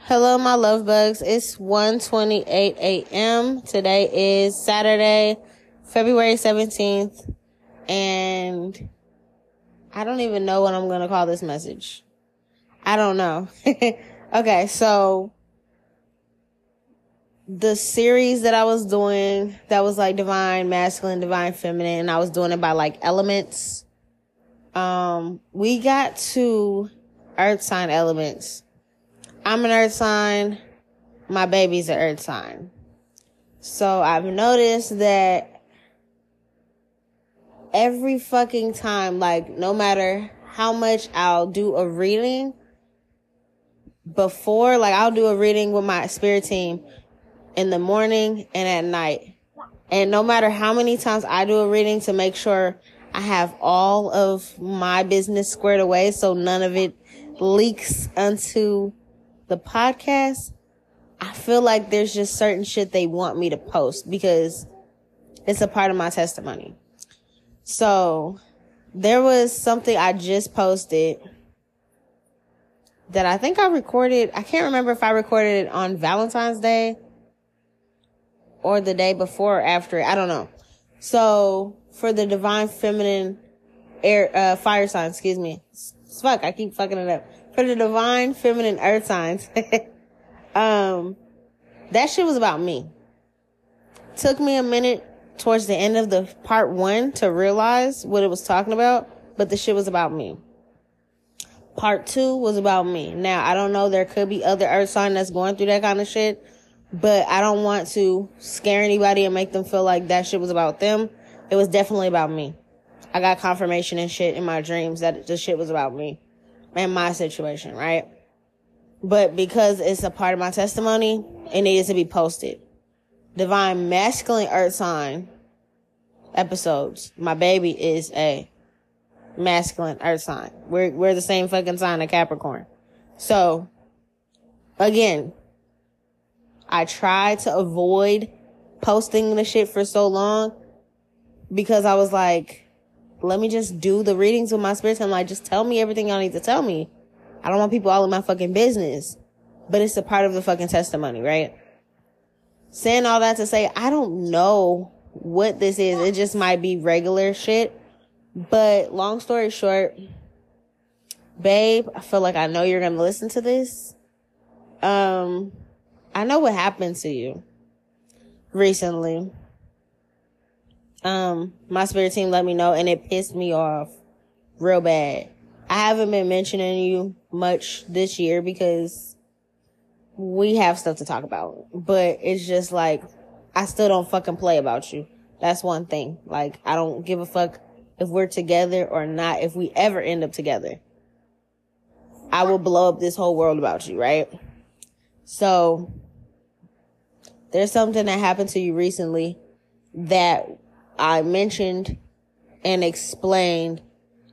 Hello, my love bugs. It's 1:28 a.m. Today is Saturday, February 17th, and I don't even know what I'm to call this message. I don't know. okay, so the series that I was doing that was like divine masculine, divine feminine, and I was doing it by like elements. Um, we got to earth sign elements I'm an earth sign. My baby's an earth sign. So I've noticed that every fucking time, like no matter how much I'll do a reading before, like I'll do a reading with my spirit team in the morning and at night. And no matter how many times I do a reading to make sure I have all of my business squared away so none of it leaks onto the podcast, I feel like there's just certain shit they want me to post because it's a part of my testimony. So there was something I just posted that I think I recorded. I can't remember if I recorded it on Valentine's Day or the day before or after. I don't know. So for the divine feminine air, uh, fire sign, excuse me. Fuck, I keep fucking it up for the divine feminine earth signs. um, that shit was about me. Took me a minute towards the end of the part one to realize what it was talking about, but the shit was about me. Part two was about me. Now, I don't know, there could be other earth sign that's going through that kind of shit, but I don't want to scare anybody and make them feel like that shit was about them. It was definitely about me. I got confirmation and shit in my dreams that the shit was about me and my situation, right? But because it's a part of my testimony, it needed to be posted. Divine masculine earth sign episodes. My baby is a masculine earth sign. We're, we're the same fucking sign of Capricorn. So again, I tried to avoid posting the shit for so long because I was like, let me just do the readings with my spirit. I'm like, just tell me everything y'all need to tell me. I don't want people all in my fucking business, but it's a part of the fucking testimony, right? Saying all that to say, I don't know what this is. It just might be regular shit. But long story short, babe, I feel like I know you're going to listen to this. Um, I know what happened to you recently um, my spirit team let me know and it pissed me off real bad. I haven't been mentioning you much this year because we have stuff to talk about, but it's just like, I still don't fucking play about you. That's one thing. Like, I don't give a fuck if we're together or not, if we ever end up together. I will blow up this whole world about you, right? So, there's something that happened to you recently that I mentioned and explained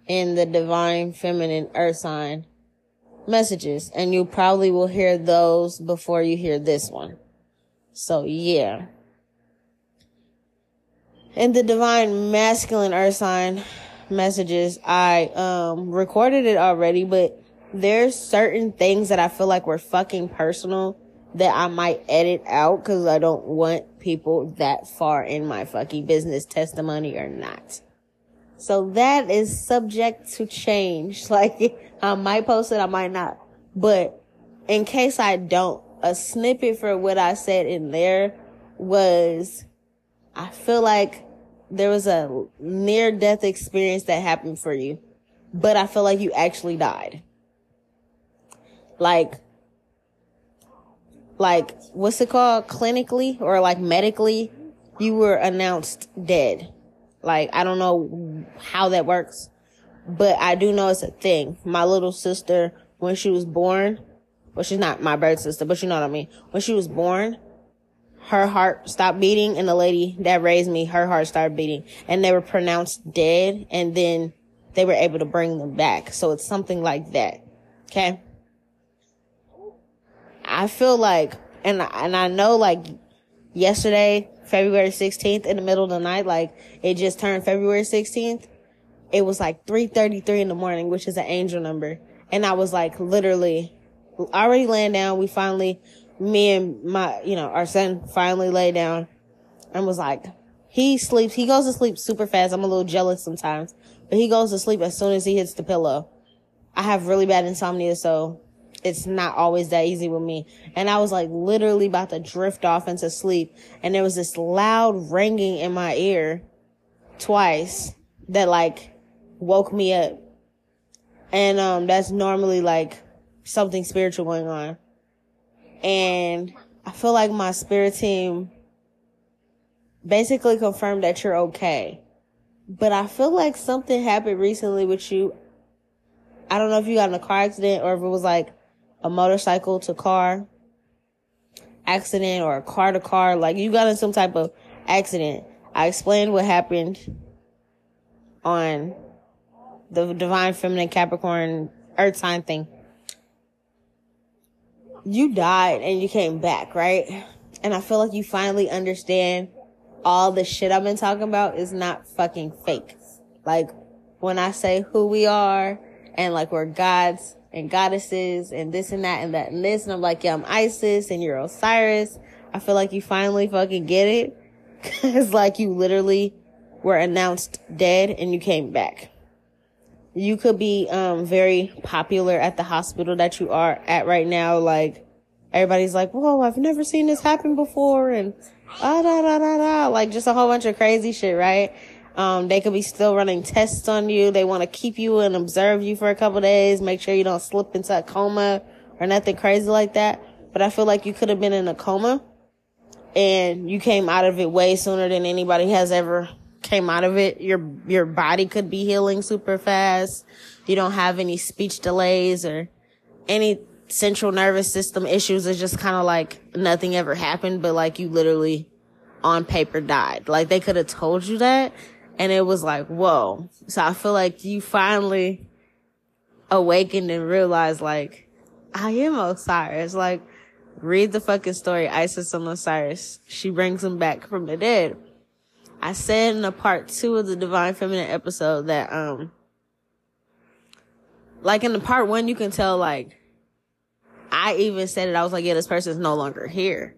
in the divine feminine earth sign messages. And you probably will hear those before you hear this one. So yeah. In the divine masculine earth sign messages, I, um, recorded it already, but there's certain things that I feel like were fucking personal that I might edit out because I don't want people that far in my fucking business testimony or not. So that is subject to change. Like I might post it, I might not. But in case I don't, a snippet for what I said in there was, I feel like there was a near death experience that happened for you, but I feel like you actually died. Like like what's it called? Clinically or like medically you were announced dead. Like i don't know how that works but i do know it's a thing. My little sister when she was born well she's not my birth sister but you know what i mean. When she was born her heart stopped beating and the lady that raised me her heart started beating and they were pronounced dead and then they were able to bring them back. So it's something like that. Okay I feel like, and and I know like yesterday, February 16th in the middle of the night, like it just turned February 16th. It was like 3.33 in the morning, which is an angel number. And I was like literally already laying down. We finally, me and my, you know, our son finally lay down and was like, he sleeps, he goes to sleep super fast. I'm a little jealous sometimes, but he goes to sleep as soon as he hits the pillow. I have really bad insomnia, so it's not always that easy with me. And I was like literally about to drift off into sleep. And there was this loud ringing in my ear twice that like woke me up. And, um, that's normally like something spiritual going on. And I feel like my spirit team basically confirmed that you're okay. But I feel like something happened recently with you. I don't know if you got in a car accident or if it was like a motorcycle to car accident or a car to car. Like you got in some type of accident. I explained what happened on the divine feminine Capricorn earth sign thing. You died and you came back, right? And I feel like you finally understand all the shit I've been talking about is not fucking fake. Like when I say who we are and like we're gods and goddesses and this and that and that and this. And I'm like, yeah, I'm Isis and you're Osiris. I feel like you finally fucking get it. Cause like you literally were announced dead and you came back. You could be, um, very popular at the hospital that you are at right now. Like everybody's like, whoa, I've never seen this happen before. And ah, da, da, da, da, like just a whole bunch of crazy shit, right? Um, they could be still running tests on you. They want to keep you and observe you for a couple days, make sure you don't slip into a coma or nothing crazy like that. But I feel like you could have been in a coma and you came out of it way sooner than anybody has ever came out of it. Your, your body could be healing super fast. You don't have any speech delays or any central nervous system issues. It's just kind of like nothing ever happened, but like you literally on paper died. Like they could have told you that and it was like, whoa. So I feel like you finally awakened and realized like, I am Osiris. Like, read the fucking story, Isis and Osiris. She brings him back from the dead. I said in the part two of the Divine Feminine episode that, um, like in the part one, you can tell like, I even said it. I was like, yeah, this person's no longer here.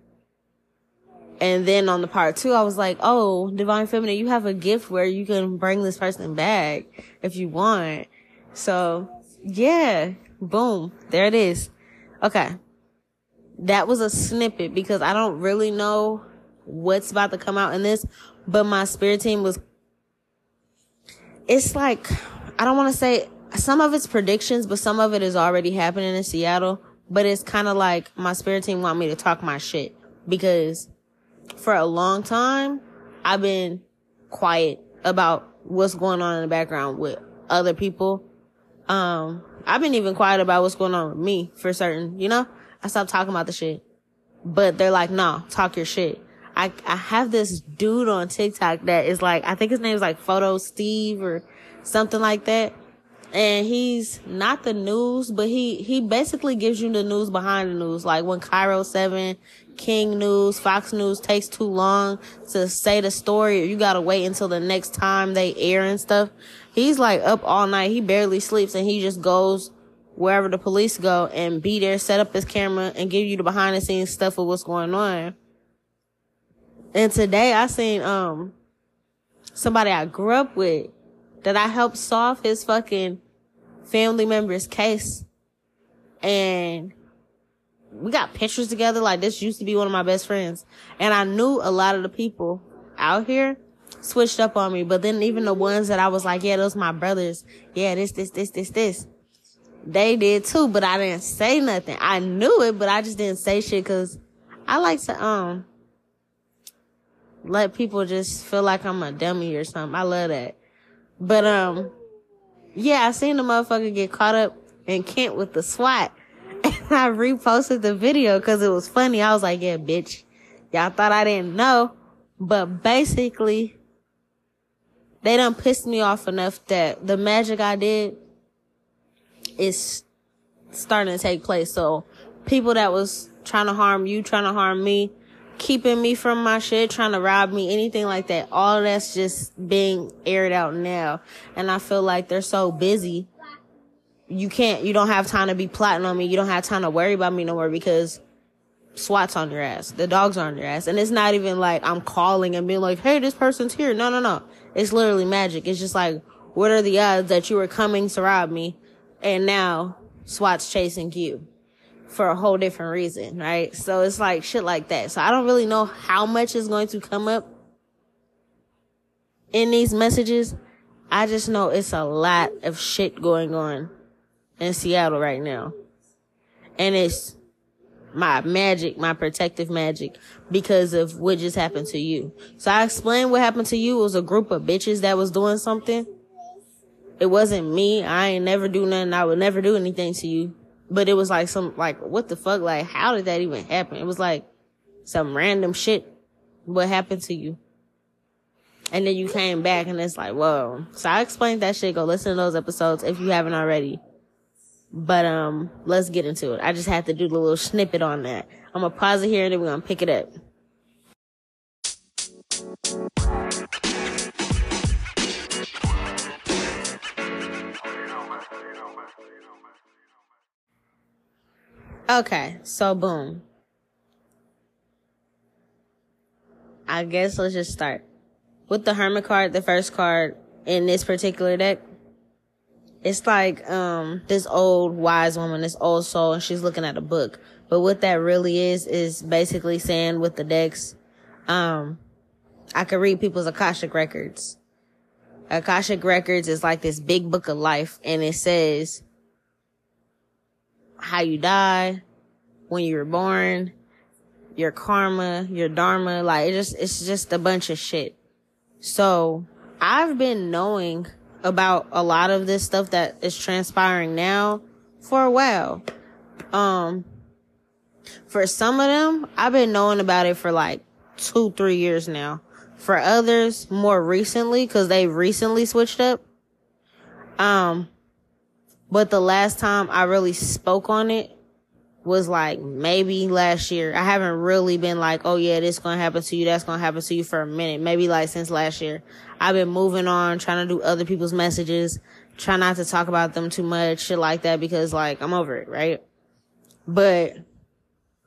And then on the part two, I was like, oh, Divine Feminine, you have a gift where you can bring this person back if you want. So yeah, boom, there it is. Okay. That was a snippet because I don't really know what's about to come out in this, but my spirit team was, it's like, I don't want to say some of it's predictions, but some of it is already happening in Seattle. But it's kind of like my spirit team want me to talk my shit because for a long time, I've been quiet about what's going on in the background with other people. Um, I've been even quiet about what's going on with me for certain, you know? I stopped talking about the shit. But they're like, nah, talk your shit. I, I have this dude on TikTok that is like, I think his name is like Photo Steve or something like that. And he's not the news, but he, he basically gives you the news behind the news. Like when KIRO 7 King News, Fox News takes too long to say the story, or you gotta wait until the next time they air and stuff. He's like up all night. He barely sleeps and he just goes wherever the police go and be there, set up his camera and give you the behind the scenes stuff of what's going on. And today I seen, um, somebody I grew up with that I helped solve his fucking family member's case. And we got pictures together. Like this used to be one of my best friends. And I knew a lot of the people out here switched up on me. But then even the ones that I was like, yeah, those my brothers. Yeah, this, this, this, this, this. They did too, but I didn't say nothing. I knew it, but I just didn't say shit cause I like to, um, let people just feel like I'm a dummy or something. I love that. But, um, yeah, I seen the motherfucker get caught up in Kent with the SWAT. And I reposted the video because it was funny. I was like, yeah, bitch. Y'all thought I didn't know. But basically, they done pissed me off enough that the magic I did is starting to take place. So people that was trying to harm you, trying to harm me, keeping me from my shit, trying to rob me, anything like that. All that's just being aired out now. And I feel like they're so busy. You can't, you don't have time to be plotting on me. You don't have time to worry about me no more because SWAT's on your ass. The dogs are on your ass. And it's not even like I'm calling and being like, hey, this person's here. No, no, no. It's literally magic. It's just like, what are the odds that you were coming to rob me and now SWAT's chasing you? For a whole different reason, right? So it's like shit like that. So I don't really know how much is going to come up in these messages. I just know it's a lot of shit going on in Seattle right now. And it's my magic, my protective magic because of what just happened to you. So I explained what happened to you. It was a group of bitches that was doing something. It wasn't me. I ain't never do nothing. I would never do anything to you. But it was like some, like, what the fuck? Like, how did that even happen? It was like some random shit. What happened to you? And then you came back and it's like, whoa. So I explained that shit. Go listen to those episodes if you haven't already. But, um, let's get into it. I just had to do the little snippet on that. I'm gonna pause it here and then we're gonna pick it up. Okay, so boom. I guess let's just start. With the Hermit card, the first card in this particular deck, it's like um this old wise woman, this old soul, and she's looking at a book. But what that really is is basically saying with the decks, um, I could read people's Akashic records. Akashic records is like this big book of life, and it says how you die, when you were born, your karma, your dharma, like it just, it's just a bunch of shit. So I've been knowing about a lot of this stuff that is transpiring now for a while. Um, for some of them, I've been knowing about it for like two, three years now. For others, more recently, cause they recently switched up. Um, but the last time I really spoke on it was like maybe last year. I haven't really been like, oh yeah, this gonna happen to you, that's gonna happen to you for a minute. Maybe like since last year. I've been moving on, trying to do other people's messages, try not to talk about them too much, shit like that, because like I'm over it, right? But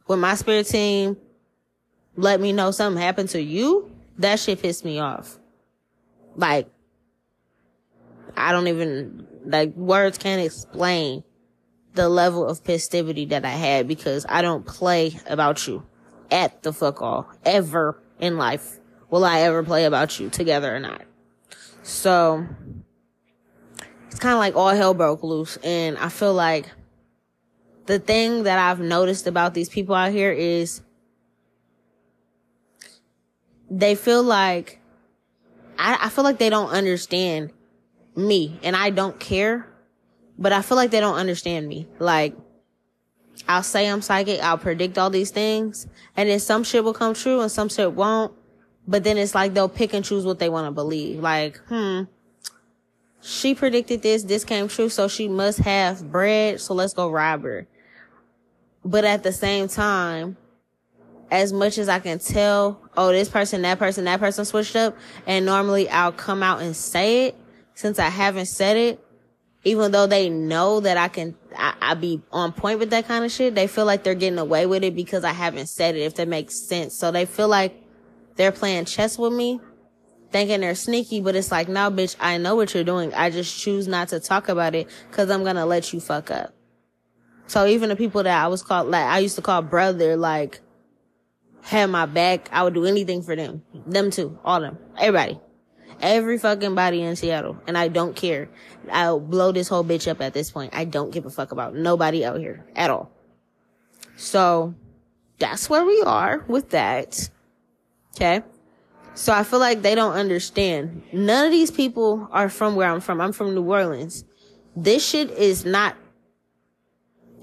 when my spirit team let me know something happened to you, that shit pissed me off. Like, I don't even, like, words can't explain the level of festivity that I had because I don't play about you at the fuck all ever in life. Will I ever play about you together or not? So it's kind of like all hell broke loose. And I feel like the thing that I've noticed about these people out here is they feel like I, I feel like they don't understand me and I don't care, but I feel like they don't understand me. Like I'll say I'm psychic, I'll predict all these things, and then some shit will come true and some shit won't. But then it's like they'll pick and choose what they want to believe. Like, hmm, she predicted this, this came true, so she must have bread, so let's go rob her. But at the same time, as much as I can tell, oh, this person, that person, that person switched up, and normally I'll come out and say it, since I haven't said it, even though they know that I can, I, I be on point with that kind of shit, they feel like they're getting away with it because I haven't said it, if that makes sense. So they feel like they're playing chess with me, thinking they're sneaky, but it's like, no, bitch, I know what you're doing. I just choose not to talk about it because I'm gonna let you fuck up. So even the people that I was called, like, I used to call brother, like, had my back. I would do anything for them. Them too. All them. Everybody. Every fucking body in Seattle. And I don't care. I'll blow this whole bitch up at this point. I don't give a fuck about nobody out here at all. So that's where we are with that. Okay. So I feel like they don't understand. None of these people are from where I'm from. I'm from New Orleans. This shit is not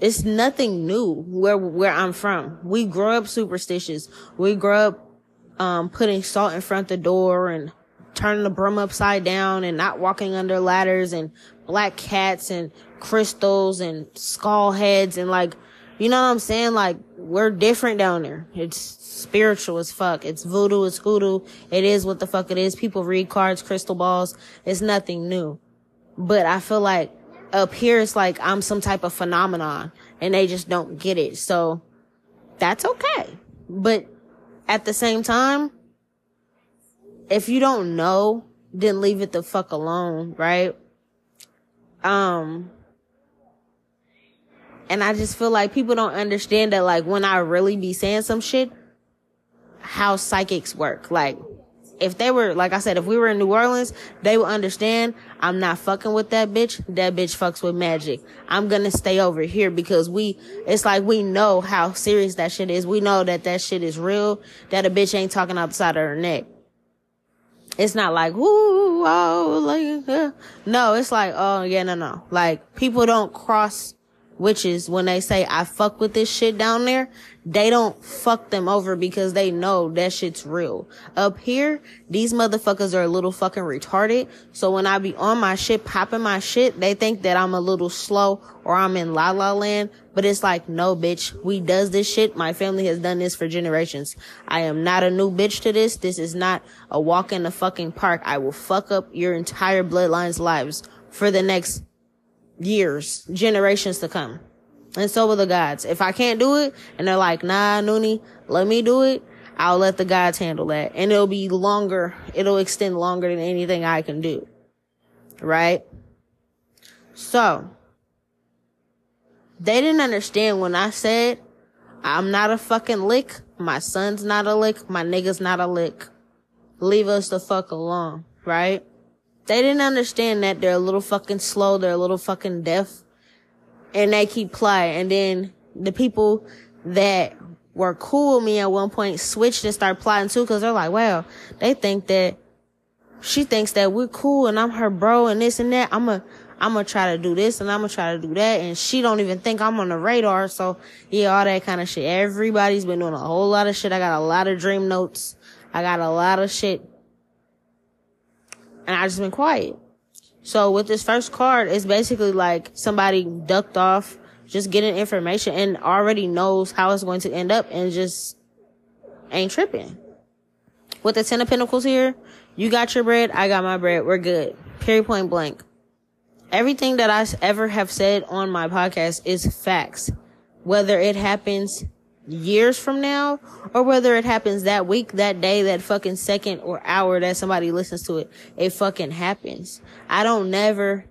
it's nothing new where where I'm from. We grow up superstitious. We grow up um putting salt in front of the door and turning the broom upside down and not walking under ladders and black cats and crystals and skull heads and like You know what I'm saying? Like, we're different down there. It's spiritual as fuck. It's voodoo, it's hoodoo. It is what the fuck it is. People read cards, crystal balls. It's nothing new. But I feel like up here it's like I'm some type of phenomenon and they just don't get it. So that's okay. But at the same time, if you don't know, then leave it the fuck alone, right? Um, and I just feel like people don't understand that like when I really be saying some shit, how psychics work. Like, if they were, like I said, if we were in New Orleans, they would understand I'm not fucking with that bitch. That bitch fucks with magic. I'm gonna stay over here because we, it's like we know how serious that shit is. We know that that shit is real, that a bitch ain't talking outside of her neck. It's not like, whoo, oh, like, uh. no, it's like, oh, yeah, no, no. Like, people don't cross witches when they say, I fuck with this shit down there they don't fuck them over because they know that shit's real. Up here, these motherfuckers are a little fucking retarded. So when I be on my shit, popping my shit, they think that I'm a little slow or I'm in la la land. But it's like, no, bitch, we does this shit. My family has done this for generations. I am not a new bitch to this. This is not a walk in the fucking park. I will fuck up your entire bloodline's lives for the next years, generations to come. And so will the gods. If I can't do it and they're like, nah, Noonie, let me do it, I'll let the gods handle that. And it'll be longer, it'll extend longer than anything I can do. Right? So, they didn't understand when I said, I'm not a fucking lick, my son's not a lick, my nigga's not a lick. Leave us the fuck alone, right? They didn't understand that they're a little fucking slow, they're a little fucking deaf and they keep playing. And then the people that were cool with me at one point switched and started plotting too because they're like, wow, they think that she thinks that we're cool and I'm her bro and this and that. I'm a, I'm gonna try to do this and I'm gonna try to do that. And she don't even think I'm on the radar. So yeah, all that kind of shit. Everybody's been doing a whole lot of shit. I got a lot of dream notes. I got a lot of shit. And I just been quiet. So with this first card, it's basically like somebody ducked off, just getting information and already knows how it's going to end up and just ain't tripping. With the Ten of Pentacles here, you got your bread, I got my bread, we're good. Period point blank. Everything that I ever have said on my podcast is facts. Whether it happens years from now or whether it happens that week, that day, that fucking second or hour that somebody listens to it, it fucking happens. I don't never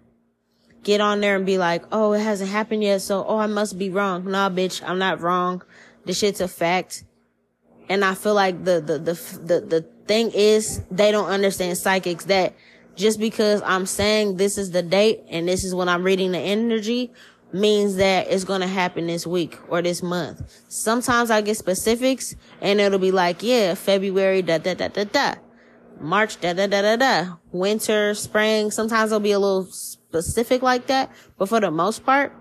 get on there and be like, oh, it hasn't happened yet. So, oh, I must be wrong. Nah, bitch, I'm not wrong. This shit's a fact. And I feel like the, the, the, the, the thing is they don't understand psychics that just because I'm saying this is the date and this is when I'm reading the energy means that it's going to happen this week or this month. Sometimes I get specifics and it'll be like, yeah, February, da, da, da, da, da. March, da, da, da, da, da. Winter, spring. Sometimes it'll be a little specific like that. But for the most part,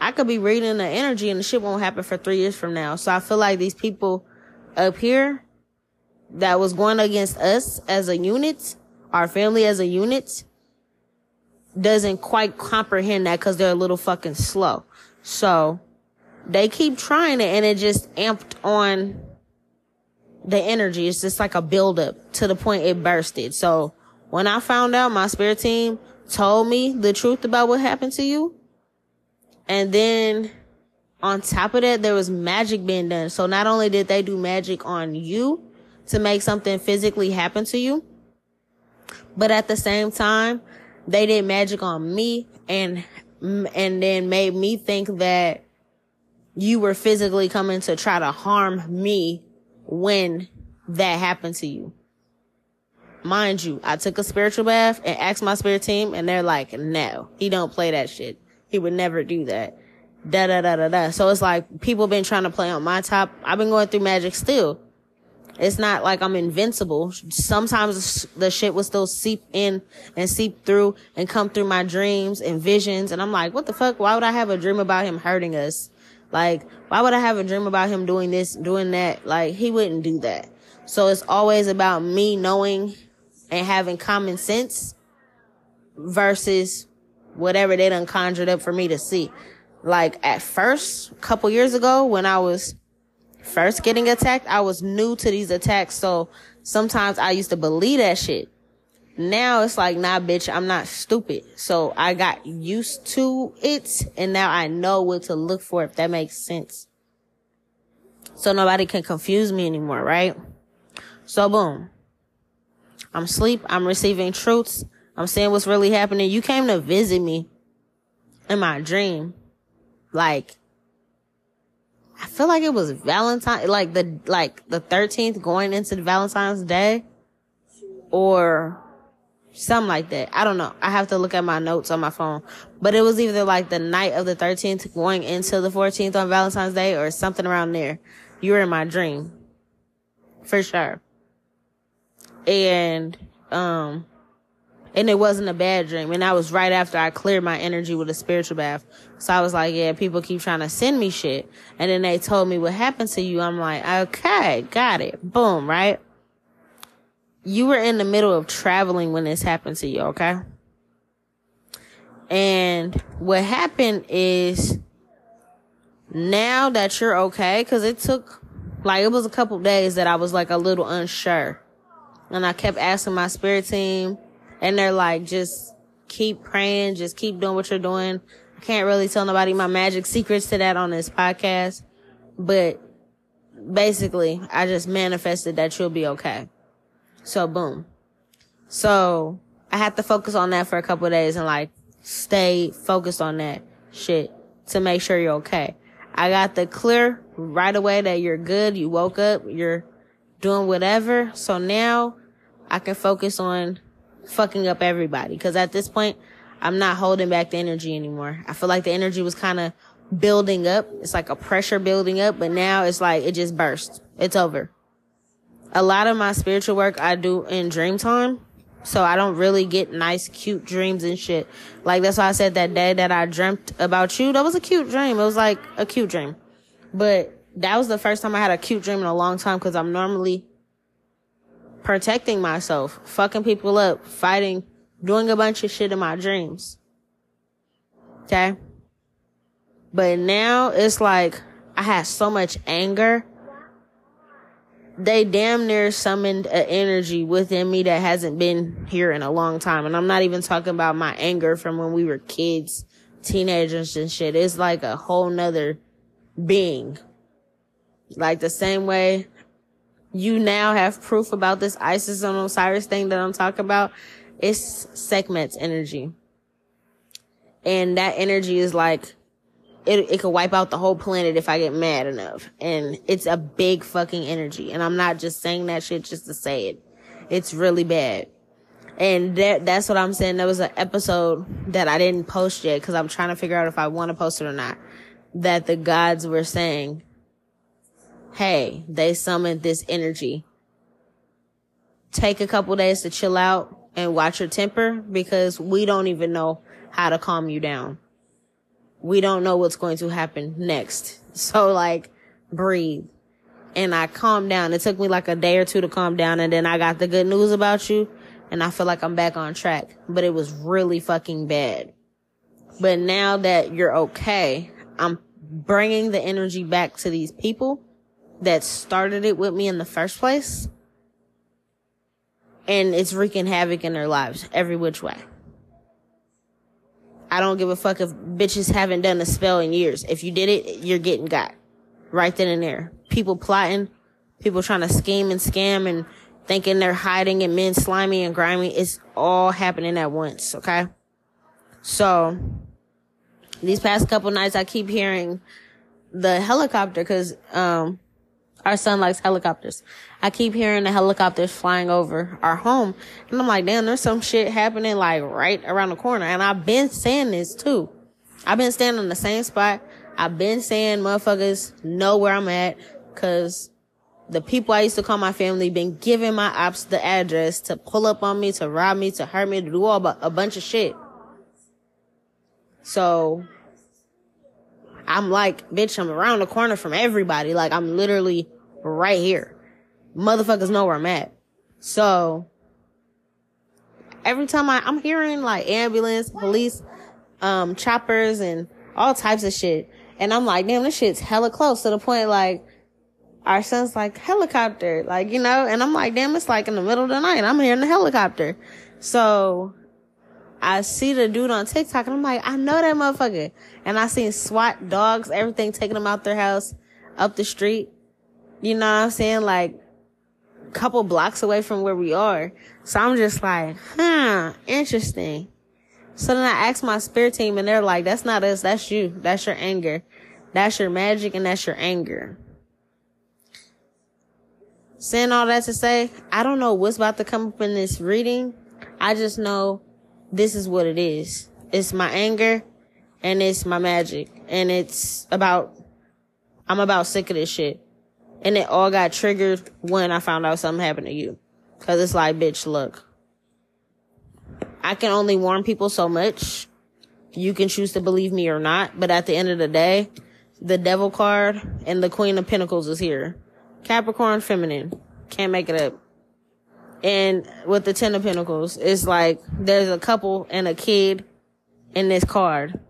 I could be reading the energy and the shit won't happen for three years from now. So I feel like these people up here that was going against us as a unit, our family as a unit, doesn't quite comprehend that because they're a little fucking slow. So they keep trying it and it just amped on the energy. It's just like a buildup to the point it bursted. So when I found out my spirit team told me the truth about what happened to you, and then on top of that, there was magic being done. So not only did they do magic on you to make something physically happen to you, but at the same time, they did magic on me and and then made me think that you were physically coming to try to harm me when that happened to you. Mind you, I took a spiritual bath and asked my spirit team and they're like, no, he don't play that shit. He would never do that. Da da da da da. So it's like people been trying to play on my top. I've been going through magic still. It's not like I'm invincible. Sometimes the shit will still seep in and seep through and come through my dreams and visions. And I'm like, what the fuck? Why would I have a dream about him hurting us? Like, why would I have a dream about him doing this, doing that? Like, he wouldn't do that. So it's always about me knowing and having common sense versus whatever they done conjured up for me to see. like at first, a couple years ago when I was first getting attacked, I was new to these attacks. So sometimes I used to believe that shit. Now it's like, nah, bitch, I'm not stupid. So I got used to it and now I know what to look for if that makes sense. So nobody can confuse me anymore, right? So boom. I'm asleep. I'm receiving truths. I'm seeing what's really happening. You came to visit me in my dream. Like, I feel like it was Valentine, like the, like the 13th going into Valentine's Day or something like that. I don't know. I have to look at my notes on my phone, but it was either like the night of the 13th going into the 14th on Valentine's Day or something around there. You were in my dream for sure. And, um, and it wasn't a bad dream. And that was right after I cleared my energy with a spiritual bath. So I was like, yeah, people keep trying to send me shit. And then they told me what happened to you. I'm like, okay, got it. Boom, right? You were in the middle of traveling when this happened to you, okay? And what happened is now that you're okay, cause it took, like, it was a couple days that I was like a little unsure. And I kept asking my spirit team, and they're like, just keep praying, just keep doing what you're doing. I can't really tell nobody my magic secrets to that on this podcast, but basically, I just manifested that you'll be okay. So boom. So I had to focus on that for a couple days and like stay focused on that shit to make sure you're okay. I got the clear right away that you're good. You woke up, you're doing whatever. So now I can focus on fucking up everybody. Cause at this point, I'm not holding back the energy anymore. I feel like the energy was kind of building up. It's like a pressure building up, but now it's like it just burst. It's over. A lot of my spiritual work I do in dream time. So I don't really get nice, cute dreams and shit. Like that's why I said that day that I dreamt about you. That was a cute dream. It was like a cute dream. But that was the first time I had a cute dream in a long time because I'm normally protecting myself, fucking people up, fighting, doing a bunch of shit in my dreams. Okay. But now it's like I had so much anger. They damn near summoned an energy within me that hasn't been here in a long time. And I'm not even talking about my anger from when we were kids, teenagers and shit. It's like a whole nother being. Like the same way you now have proof about this Isis and Osiris thing that I'm talking about. It's Sekhmet's energy. And that energy is like, it, it could wipe out the whole planet if I get mad enough. And it's a big fucking energy. And I'm not just saying that shit just to say it. It's really bad. And that, that's what I'm saying. There was an episode that I didn't post yet because I'm trying to figure out if I want to post it or not. That the gods were saying hey, they summoned this energy. Take a couple days to chill out and watch your temper because we don't even know how to calm you down. We don't know what's going to happen next. So like breathe. And I calmed down. It took me like a day or two to calm down and then I got the good news about you and I feel like I'm back on track, but it was really fucking bad. But now that you're okay, I'm bringing the energy back to these people that started it with me in the first place. And it's wreaking havoc in their lives every which way. I don't give a fuck if bitches haven't done a spell in years. If you did it, you're getting got. Right then and there. People plotting, people trying to scheme and scam and thinking they're hiding and men slimy and grimy. It's all happening at once, okay? So, these past couple nights I keep hearing the helicopter cause, um, our son likes helicopters. I keep hearing the helicopters flying over our home. And I'm like, damn, there's some shit happening like right around the corner. And I've been saying this too. I've been standing in the same spot. I've been saying motherfuckers know where I'm at cause the people I used to call my family been giving my ops the address to pull up on me, to rob me, to hurt me, to do all a bunch of shit. So I'm like, bitch, I'm around the corner from everybody. Like I'm literally right here. Motherfuckers know where I'm at. So every time I, I'm hearing like ambulance, police, um, choppers and all types of shit. And I'm like, damn, this shit's hella close to the point like our son's like helicopter, like, you know, and I'm like, damn, it's like in the middle of the night. I'm hearing the helicopter. So I see the dude on TikTok and I'm like, I know that motherfucker. And I seen SWAT dogs, everything taking them out their house up the street. You know what I'm saying? Like couple blocks away from where we are. So I'm just like, huh, interesting. So then I asked my spirit team and they're like, that's not us. That's you. That's your anger. That's your magic and that's your anger. Saying all that to say, I don't know what's about to come up in this reading. I just know this is what it is. It's my anger and it's my magic. And it's about, I'm about sick of this shit. And it all got triggered when I found out something happened to you. Cause it's like, bitch, look. I can only warn people so much. You can choose to believe me or not. But at the end of the day, the devil card and the queen of pentacles is here. Capricorn feminine. Can't make it up. And with the ten of pentacles, it's like there's a couple and a kid in this card.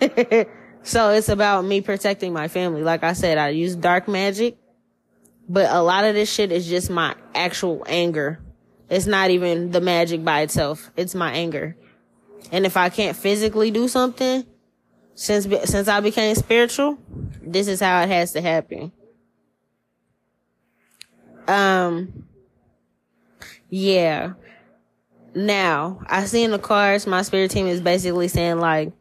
so it's about me protecting my family. Like I said, I use dark magic, but a lot of this shit is just my actual anger. It's not even the magic by itself. It's my anger. And if I can't physically do something, since, since I became spiritual, this is how it has to happen. Um, yeah. Now, I see in the cards, my spirit team is basically saying like,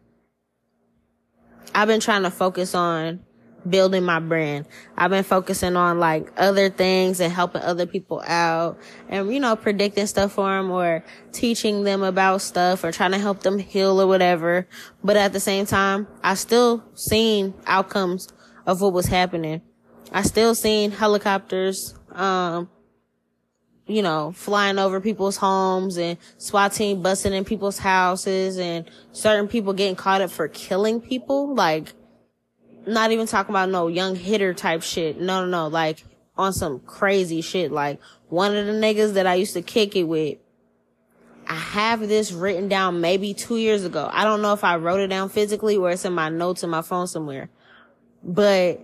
I've been trying to focus on building my brand. I've been focusing on like other things and helping other people out and, you know, predicting stuff for them or teaching them about stuff or trying to help them heal or whatever. But at the same time, I still seen outcomes of what was happening. I still seen helicopters, um, you know, flying over people's homes and SWAT team busting in people's houses and certain people getting caught up for killing people. Like, not even talking about no young hitter type shit. No, no, no. Like, on some crazy shit. Like, one of the niggas that I used to kick it with, I have this written down maybe two years ago. I don't know if I wrote it down physically or it's in my notes in my phone somewhere. But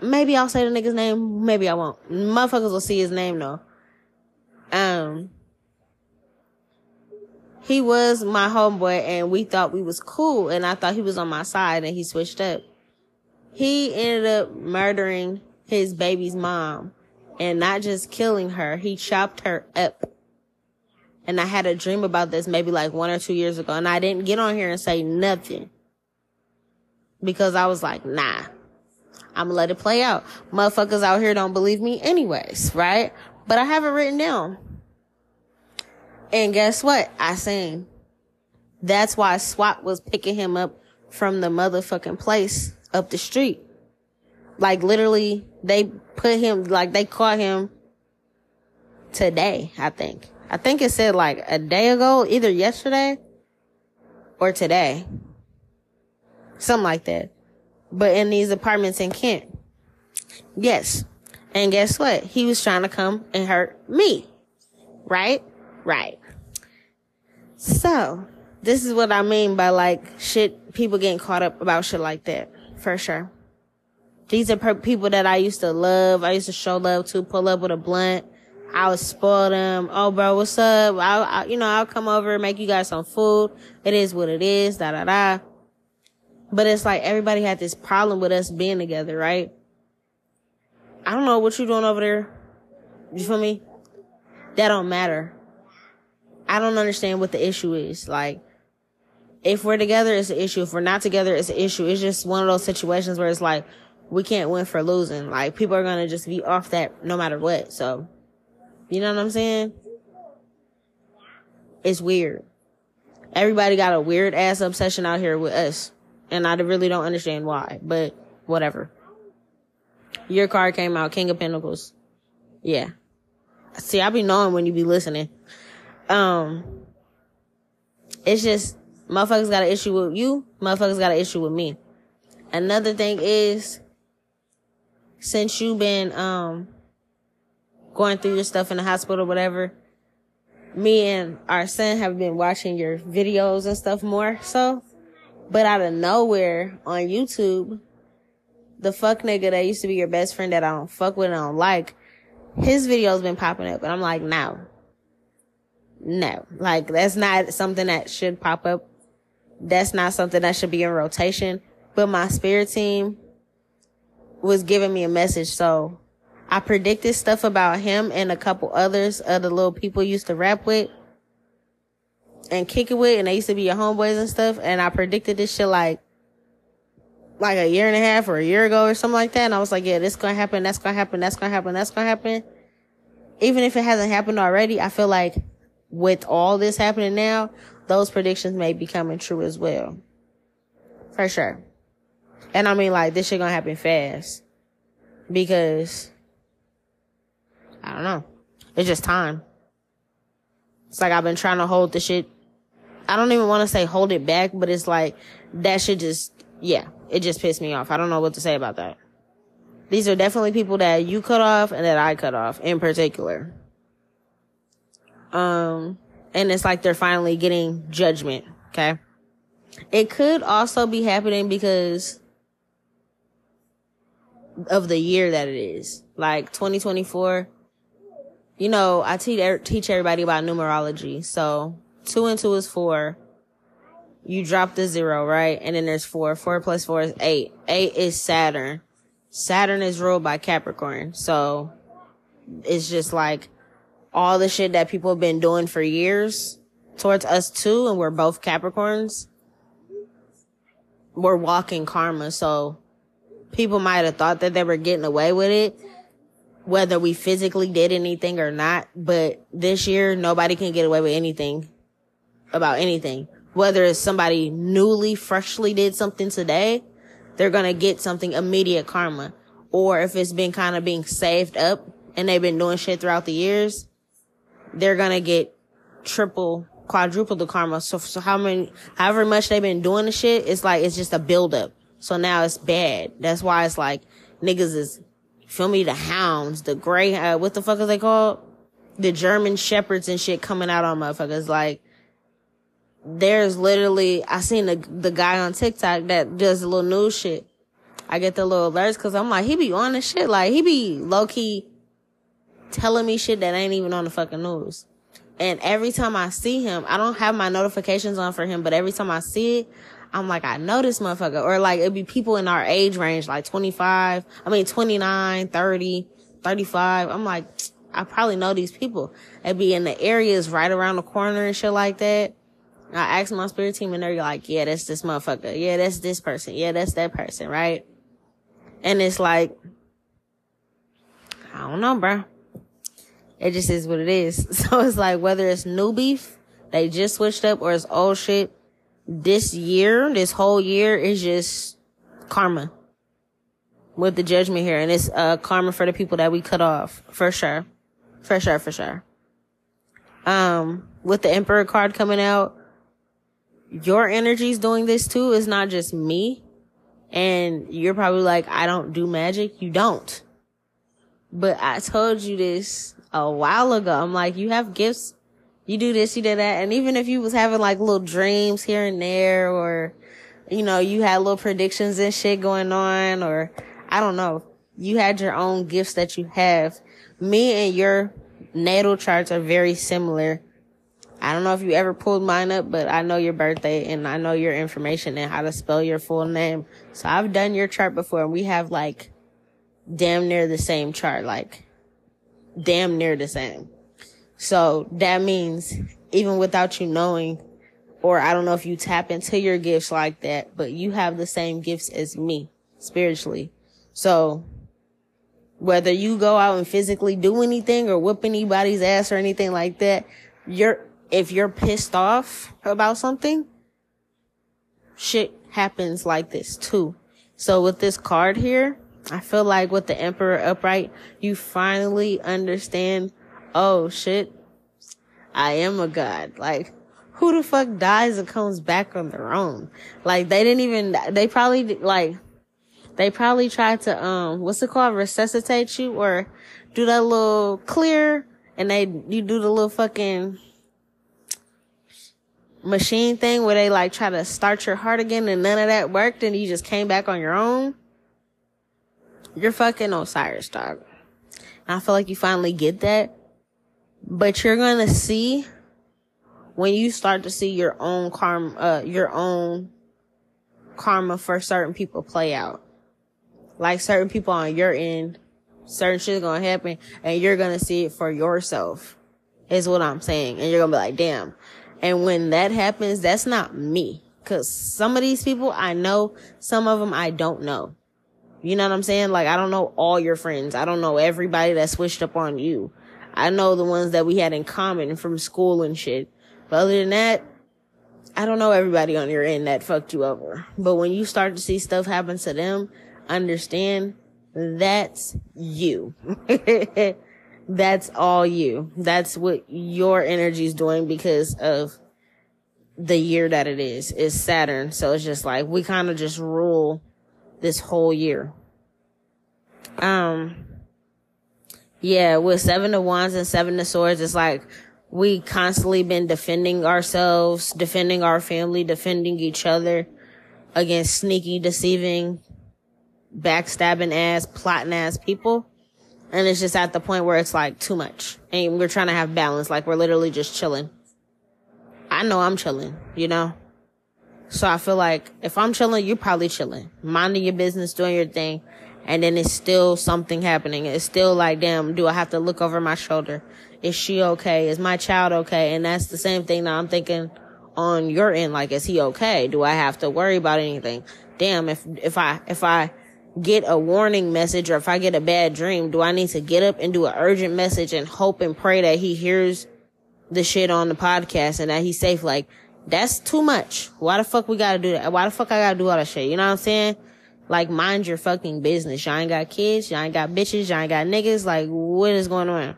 maybe I'll say the nigga's name. Maybe I won't. Motherfuckers will see his name though. Um, he was my homeboy and we thought we was cool and I thought he was on my side and he switched up. He ended up murdering his baby's mom and not just killing her, he chopped her up. And I had a dream about this maybe like one or two years ago and I didn't get on here and say nothing because I was like, nah, I'm gonna let it play out. Motherfuckers out here don't believe me anyways, right? But I have it written down. And guess what? I seen. That's why SWAT was picking him up from the motherfucking place up the street. Like literally, they put him, like they caught him today, I think. I think it said like a day ago, either yesterday or today. Something like that. But in these apartments in Kent. Yes. And guess what? He was trying to come and hurt me. Right? Right. So, this is what I mean by like shit, people getting caught up about shit like that. For sure. These are per- people that I used to love. I used to show love to, pull up with a blunt. I would spoil them. Oh, bro, what's up? I, I, you know, I'll come over, make you guys some food. It is what it is, da da da. But it's like everybody had this problem with us being together, right? I don't know what you're doing over there. You feel me? That don't matter. I don't understand what the issue is. Like, if we're together, it's an issue. If we're not together, it's an issue. It's just one of those situations where it's like, we can't win for losing. Like, people are gonna just be off that no matter what. So, you know what I'm saying? It's weird. Everybody got a weird ass obsession out here with us. And I really don't understand why, but whatever. Your card came out, King of Pentacles. Yeah. See, I be knowing when you be listening. Um, it's just, motherfuckers got an issue with you, motherfuckers got an issue with me. Another thing is, since you've been, um, going through your stuff in the hospital whatever, me and our son have been watching your videos and stuff more so. But out of nowhere on YouTube, the fuck nigga that used to be your best friend that I don't fuck with and I don't like, his video's been popping up and I'm like, no. No. Like that's not something that should pop up. That's not something that should be in rotation. But my spirit team was giving me a message. So I predicted stuff about him and a couple others, other little people used to rap with and kick it with, and they used to be your homeboys and stuff. And I predicted this shit like, like a year and a half or a year ago or something like that. And I was like, yeah, this gonna happen, that's gonna happen, that's gonna happen, that's gonna happen. Even if it hasn't happened already, I feel like with all this happening now, those predictions may be coming true as well. For sure. And I mean, like, this shit gonna happen fast. Because, I don't know. It's just time. It's like I've been trying to hold the shit. I don't even want to say hold it back, but it's like, that shit just, yeah, it just pissed me off. I don't know what to say about that. These are definitely people that you cut off and that I cut off in particular. Um, and it's like they're finally getting judgment. Okay. It could also be happening because of the year that it is. Like 2024. You know, I teach, er, teach everybody about numerology. So two and two is four. You drop the zero, right? And then there's four. Four plus four is eight. Eight is Saturn. Saturn is ruled by Capricorn. So it's just like all the shit that people have been doing for years towards us too. And we're both Capricorns. We're walking karma. So people might have thought that they were getting away with it, whether we physically did anything or not. But this year, nobody can get away with anything about anything. Whether it's somebody newly, freshly did something today, they're going to get something immediate karma. Or if it's been kind of being saved up and they've been doing shit throughout the years, they're to get triple, quadruple the karma. So, so how many, however much they've been doing the shit, it's like, it's just a buildup. So now it's bad. That's why it's like niggas is feel me the hounds, the gray uh, what the fuck is they called? The German shepherds and shit coming out on motherfuckers. Like there's literally I seen the the guy on TikTok that does a little news shit. I get the little alerts because I'm like he be on the shit like he be low key telling me shit that ain't even on the fucking news. And every time I see him, I don't have my notifications on for him, but every time I see it, I'm like, I know this motherfucker. Or like, it'd be people in our age range, like 25, I mean, 29, 30, 35. I'm like, I probably know these people. They'd be in the areas right around the corner and shit like that. I asked my spirit team and they're like, yeah, that's this motherfucker. Yeah, that's this person. Yeah, that's that person, right? And it's like, I don't know, bro. It just is what it is. So it's like, whether it's new beef, they just switched up, or it's old shit, this year, this whole year is just karma with the judgment here. And it's, uh, karma for the people that we cut off. For sure. For sure, for sure. Um, with the emperor card coming out, your energy's doing this too. It's not just me. And you're probably like, I don't do magic. You don't. But I told you this a while ago. I'm like, you have gifts you do this, you do that. And even if you was having like little dreams here and there or, you know, you had little predictions and shit going on or I don't know, you had your own gifts that you have. Me and your natal charts are very similar. I don't know if you ever pulled mine up, but I know your birthday and I know your information and how to spell your full name. So I've done your chart before and we have like damn near the same chart, like damn near the same. So that means even without you knowing, or I don't know if you tap into your gifts like that, but you have the same gifts as me spiritually. So whether you go out and physically do anything or whoop anybody's ass or anything like that, you're, if you're pissed off about something, shit happens like this too. So with this card here, I feel like with the emperor upright, you finally understand oh shit, I am a god. Like, who the fuck dies and comes back on their own? Like, they didn't even, they probably, like, they probably tried to, um, what's it called? Resuscitate you or do that little clear and they, you do the little fucking, machine thing where they like try to start your heart again and none of that worked and you just came back on your own, you're fucking Osiris, dog. And I feel like you finally get that. But you're gonna see when you start to see your own karma, uh, your own karma for certain people play out. Like certain people on your end, certain shit's gonna happen and you're gonna see it for yourself. Is what I'm saying. And you're gonna be like, damn. And when that happens, that's not me. Cause some of these people I know, some of them I don't know. You know what I'm saying? Like I don't know all your friends. I don't know everybody that switched up on you. I know the ones that we had in common from school and shit. But other than that, I don't know everybody on your end that fucked you over. But when you start to see stuff happen to them, understand that's you. that's all you. That's what your energy is doing because of the year that it is. It's Saturn. So it's just like we kind of just rule this whole year. Um, yeah, with seven of wands and seven of swords, it's like we constantly been defending ourselves, defending our family, defending each other against sneaky, deceiving, backstabbing ass, plotting ass people. And it's just at the point where it's like too much. And we're trying to have balance. Like we're literally just chilling. I know I'm chilling, you know? So I feel like if I'm chilling, you're probably chilling, minding your business, doing your thing. And then it's still something happening. It's still like, damn, do I have to look over my shoulder? Is she okay? Is my child okay? And that's the same thing that I'm thinking on your end. Like, is he okay? Do I have to worry about anything? Damn, if, if I, if I get a warning message or if I get a bad dream, do I need to get up and do an urgent message and hope and pray that he hears the shit on the podcast and that he's safe? Like, that's too much. Why the fuck we gotta do that? Why the fuck I gotta do all that shit? You know what I'm saying? Like, mind your fucking business. Y'all ain't got kids. Y'all ain't got bitches. Y'all ain't got niggas. Like, what is going on?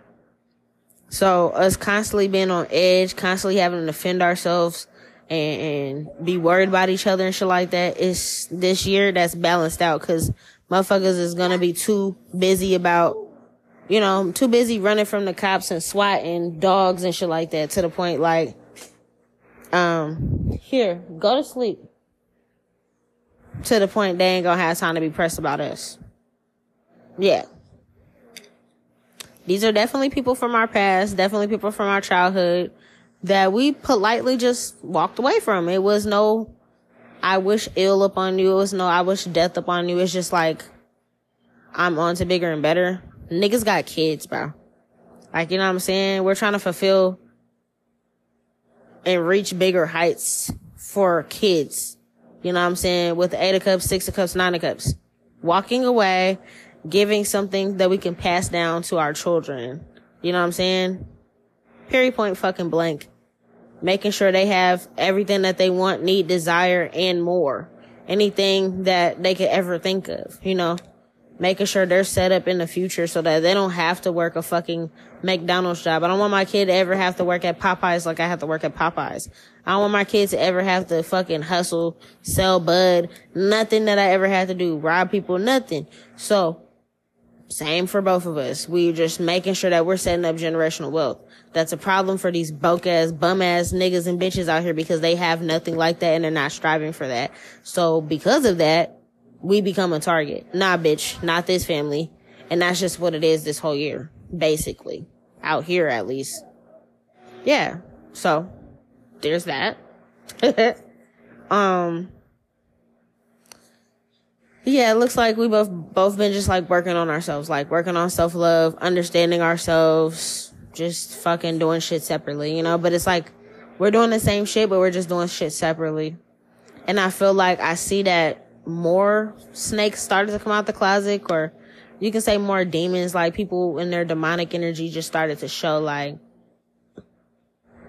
So us constantly being on edge, constantly having to defend ourselves and, and be worried about each other and shit like that is this year that's balanced out because motherfuckers is gonna be too busy about, you know, too busy running from the cops and swatting dogs and shit like that to the point like, um, here, go to sleep. To the point they ain't gonna have time to be pressed about us. Yeah. These are definitely people from our past, definitely people from our childhood that we politely just walked away from. It was no, I wish ill upon you. It was no, I wish death upon you. It's just like, I'm on to bigger and better. Niggas got kids, bro. Like, you know what I'm saying? We're trying to fulfill and reach bigger heights for kids. You know what I'm saying? With eight of cups, six of cups, nine of cups. Walking away giving something that we can pass down to our children. You know what I'm saying? Period point fucking blank. Making sure they have everything that they want, need, desire, and more. Anything that they could ever think of, you know? Making sure they're set up in the future so that they don't have to work a fucking McDonald's job. I don't want my kid to ever have to work at Popeyes like I have to work at Popeyes. I don't want my kids to ever have to fucking hustle, sell bud, nothing that I ever had to do, rob people, nothing. So, same for both of us. We're just making sure that we're setting up generational wealth. That's a problem for these broke ass, bum ass niggas and bitches out here because they have nothing like that and they're not striving for that. So because of that, we become a target. Nah, bitch, not this family. And that's just what it is this whole year, basically. Out here, at least. Yeah. So, there's that. um, yeah, it looks like we both both been just like working on ourselves, like working on self love, understanding ourselves, just fucking doing shit separately, you know. But it's like we're doing the same shit, but we're just doing shit separately. And I feel like I see that more snakes started to come out the closet, or you can say more demons, like people in their demonic energy just started to show. Like,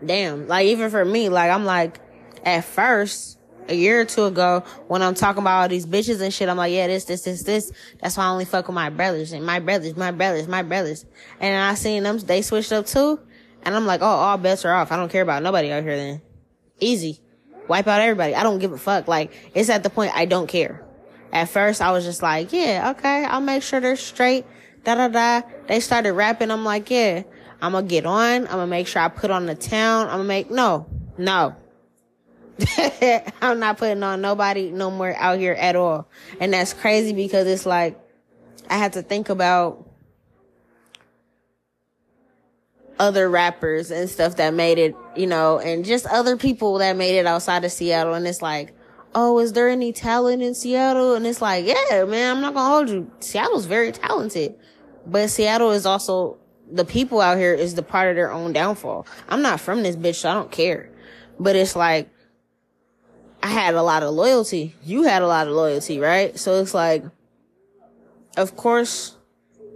damn, like even for me, like I'm like at first a year or two ago when I'm talking about all these bitches and shit. I'm like, yeah, this, this, this, this. That's why I only fuck with my brothers and my brothers, my brothers, my brothers. And I seen them, they switched up too. And I'm like, oh, all bets are off. I don't care about nobody out here then. Easy. Wipe out everybody. I don't give a fuck. Like, it's at the point I don't care. At first, I was just like, yeah, okay, I'll make sure they're straight. Da da da. They started rapping. I'm like, yeah, I'm gonna get on. I'm gonna make sure I put on the town. I'm gonna make, no, no, I'm not putting on nobody no more out here at all. And that's crazy because it's like, I had to think about other rappers and stuff that made it, you know, and just other people that made it outside of Seattle. And it's like, oh, is there any talent in Seattle? And it's like, yeah, man, I'm not gonna hold you. Seattle's very talented, but Seattle is also the people out here is the part of their own downfall. I'm not from this bitch, so I don't care. But it's like, I had a lot of loyalty. You had a lot of loyalty, right? So it's like, of course,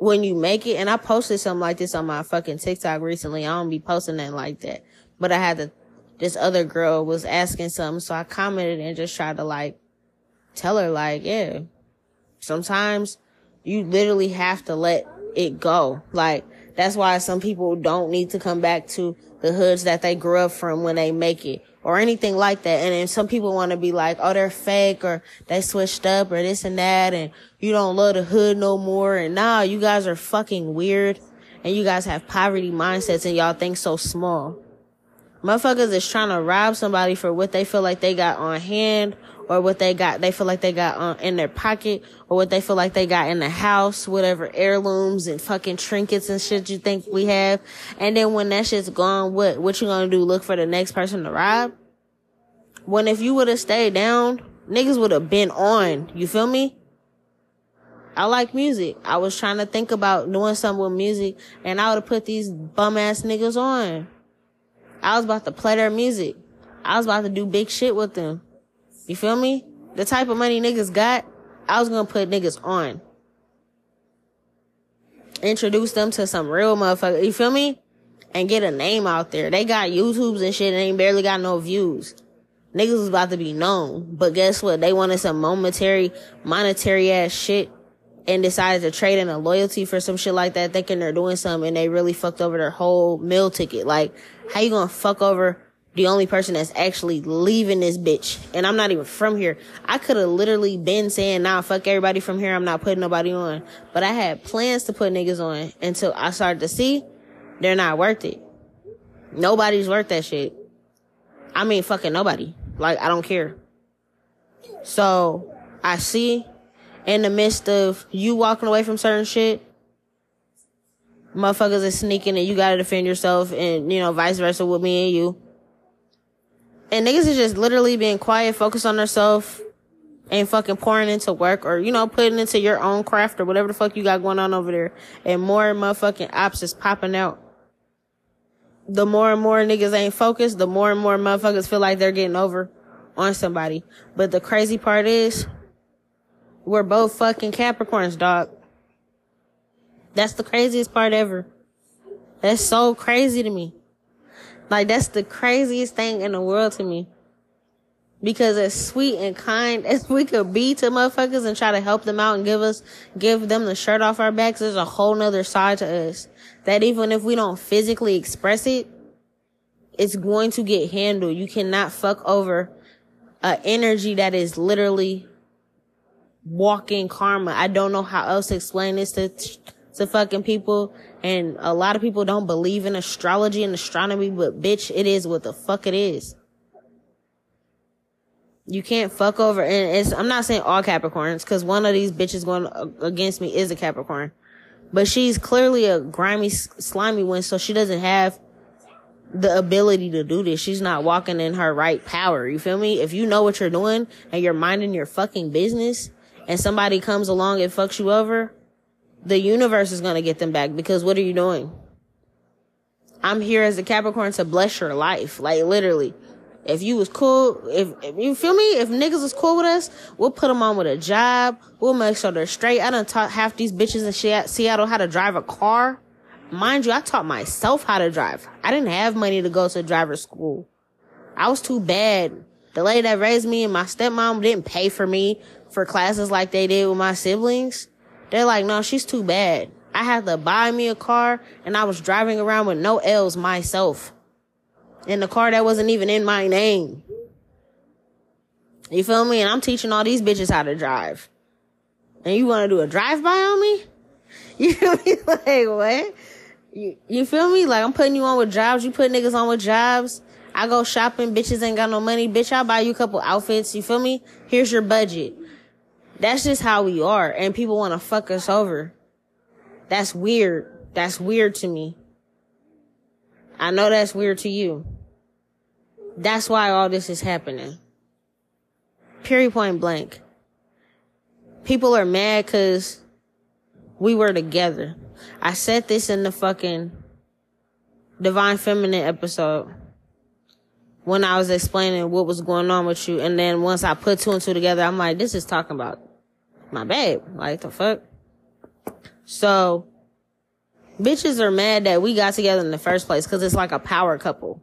when you make it, and I posted something like this on my fucking TikTok recently. I don't be posting that like that, but I had to, this other girl was asking something. So I commented and just tried to like tell her like, yeah, sometimes you literally have to let it go. Like, that's why some people don't need to come back to the hoods that they grew up from when they make it or anything like that. And then some people want to be like, oh, they're fake or they switched up or this and that. And you don't love the hood no more. And nah, you guys are fucking weird. And you guys have poverty mindsets and y'all think so small. Motherfuckers is trying to rob somebody for what they feel like they got on hand or what they got, they feel like they got on, in their pocket or what they feel like they got in the house, whatever heirlooms and fucking trinkets and shit you think we have. And then when that shit's gone, what, what you gonna do? Look for the next person to rob? When if you would have stayed down, niggas would have been on. You feel me? I like music. I was trying to think about doing something with music and I would have put these bum ass niggas on. I was about to play their music. I was about to do big shit with them. You feel me? The type of money niggas got, I was gonna put niggas on. Introduce them to some real motherfucker. You feel me? And get a name out there. They got YouTubes and shit and ain't barely got no views. Niggas was about to be known. But guess what? They wanted some momentary, monetary ass shit and decided to trade in a loyalty for some shit like that, thinking they're doing something and they really fucked over their whole meal ticket. Like, how you gonna fuck over the only person that's actually leaving this bitch. And I'm not even from here. I could have literally been saying, nah, fuck everybody from here. I'm not putting nobody on. But I had plans to put niggas on until I started to see they're not worth it. Nobody's worth that shit. I mean, fucking nobody. Like, I don't care. So I see in the midst of you walking away from certain shit, motherfuckers is sneaking and you gotta defend yourself and, you know, vice versa with me and you and niggas is just literally being quiet, focused on themselves, and fucking pouring into work or, you know, putting into your own craft or whatever the fuck you got going on over there. And more motherfucking ops is popping out. The more and more niggas ain't focused, the more and more motherfuckers feel like they're getting over on somebody. But the crazy part is, we're both fucking Capricorns, dog. That's the craziest part ever. That's so crazy to me. Like that's the craziest thing in the world to me. Because as sweet and kind as we could be to motherfuckers and try to help them out and give us, give them the shirt off our backs, there's a whole nother side to us. That even if we don't physically express it, it's going to get handled. You cannot fuck over a energy that is literally walking karma. I don't know how else to explain this to, to fucking people. And a lot of people don't believe in astrology and astronomy, but bitch, it is what the fuck it is. You can't fuck over, and it's, I'm not saying all Capricorns, cause one of these bitches going against me is a Capricorn. But she's clearly a grimy, slimy one, so she doesn't have the ability to do this. She's not walking in her right power. You feel me? If you know what you're doing and you're minding your fucking business and somebody comes along and fucks you over, the universe is going to get them back because what are you doing? I'm here as a Capricorn to bless your life. Like literally. If you was cool, if, if, you feel me, if niggas was cool with us, we'll put them on with a job. We'll make sure they're straight. I done taught half these bitches in Seattle how to drive a car. Mind you, I taught myself how to drive. I didn't have money to go to driver's school. I was too bad. The lady that raised me and my stepmom didn't pay for me for classes like they did with my siblings. They're like, no, she's too bad. I had to buy me a car and I was driving around with no L's myself. In the car that wasn't even in my name. You feel me? And I'm teaching all these bitches how to drive. And you want to do a drive by on me? You feel me? Like, what? You, you feel me? Like, I'm putting you on with jobs. You put niggas on with jobs. I go shopping, bitches ain't got no money. Bitch, I'll buy you a couple outfits. You feel me? Here's your budget. That's just how we are. And people want to fuck us over. That's weird. That's weird to me. I know that's weird to you. That's why all this is happening. Period point blank. People are mad cause we were together. I said this in the fucking Divine Feminine episode when I was explaining what was going on with you. And then once I put two and two together, I'm like, this is talking about my babe. Like the fuck? So bitches are mad that we got together in the first place because it's like a power couple.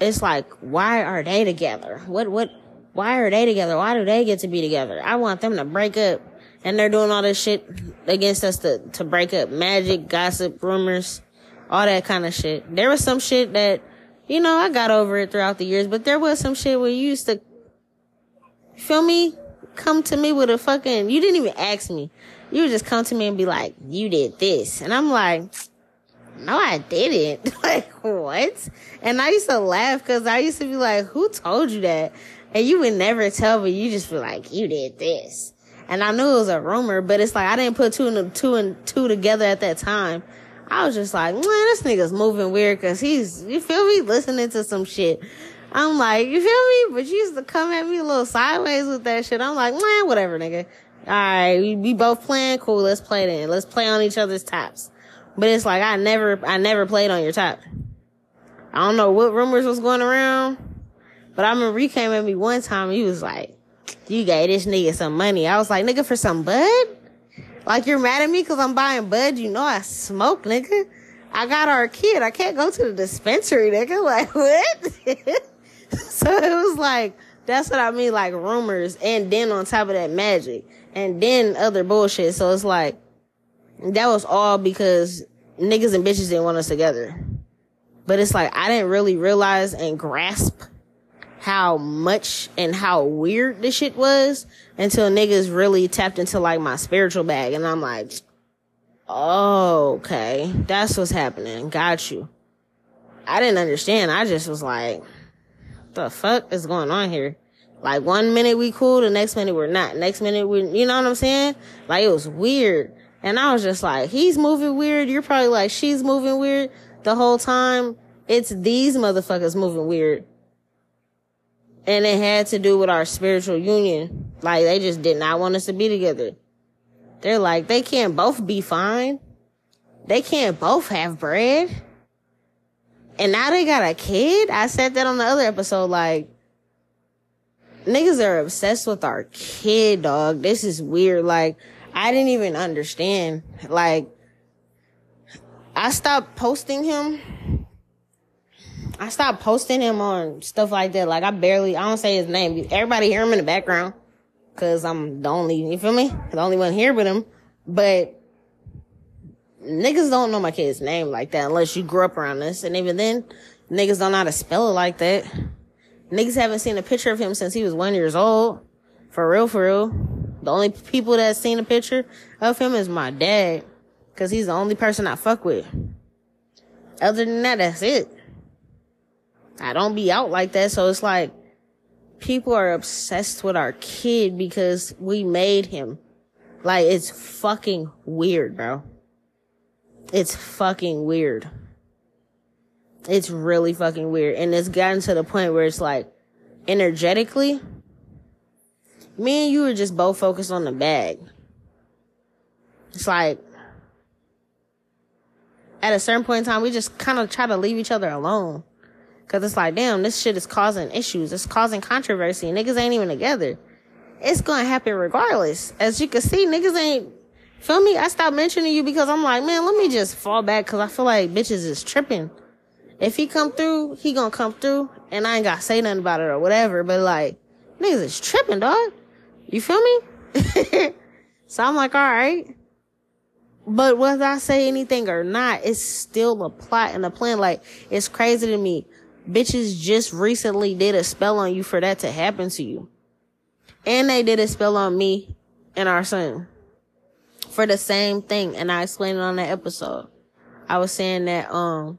It's like, why are they together? What, what, why are they together? Why do they get to be together? I want them to break up and they're doing all this shit against us to, to break up magic, gossip, rumors, all that kind of shit. There was some shit that, you know, I got over it throughout the years, but there was some shit where you used to, feel me? Come to me with a fucking, you didn't even ask me. You would just come to me and be like, you did this. And I'm like, no, I didn't. like, what? And I used to laugh because I used to be like, who told you that? And you would never tell me. You just be like, you did this. And I knew it was a rumor, but it's like, I didn't put two and two and two together at that time. I was just like, man, this nigga's moving weird because he's, you feel me, listening to some shit. I'm like, you feel me? But you used to come at me a little sideways with that shit. I'm like, man, whatever, nigga. All right, we, we both playing, cool. Let's play then. Let's play on each other's tops. But it's like I never, I never played on your top. I don't know what rumors was going around, but I remember he came at me one time. he was like, "You gave this nigga some money." I was like, "Nigga, for some bud." Like you're mad at me because I'm buying bud? You know I smoke, nigga. I got our kid. I can't go to the dispensary, nigga. Like what? so it was like that's what I mean, like rumors, and then on top of that, magic, and then other bullshit. So it's like that was all because niggas and bitches didn't want us together. But it's like I didn't really realize and grasp how much and how weird this shit was until niggas really tapped into like my spiritual bag and I'm like, oh, okay, that's what's happening. Got you. I didn't understand. I just was like, the fuck is going on here? Like one minute we cool, the next minute we're not. Next minute we, you know what I'm saying? Like it was weird. And I was just like, he's moving weird. You're probably like, she's moving weird the whole time. It's these motherfuckers moving weird and it had to do with our spiritual union. Like they just did not want us to be together. They're like, they can't both be fine. They can't both have bread. And now they got a kid. I said that on the other episode. Like, niggas are obsessed with our kid, dog. This is weird. Like, I didn't even understand. Like, I stopped posting him I stopped posting him on stuff like that. Like I barely, I don't say his name. Everybody hear him in the background because I'm the only, you feel me? The only one here with him. But niggas don't know my kid's name like that unless you grew up around this. And even then, niggas don't know how to spell it like that. Niggas haven't seen a picture of him since he was one years old. For real, for real. The only people that seen a picture of him is my dad. Cause he's the only person I fuck with. Other than that, that's it. I don't be out like that. So it's like people are obsessed with our kid because we made him. Like it's fucking weird, bro. It's fucking weird. It's really fucking weird. And it's gotten to the point where it's like energetically, me and you are just both focused on the bag. It's like at a certain point in time, we just kind of try to leave each other alone. Cause it's like, damn, this shit is causing issues. It's causing controversy. Niggas ain't even together. It's gonna happen regardless. As you can see, niggas ain't, feel me? I stopped mentioning you because I'm like, man, let me just fall back cause I feel like bitches is tripping. If he come through, he gonna come through and I ain't gotta say nothing about it or whatever, but like, niggas is tripping, dog. You feel me? so I'm like, alright. But whether I say anything or not, it's still a plot and a plan. Like, it's crazy to me bitches just recently did a spell on you for that to happen to you. And they did a spell on me and our son for the same thing. And I explained it on that episode. I was saying that, um,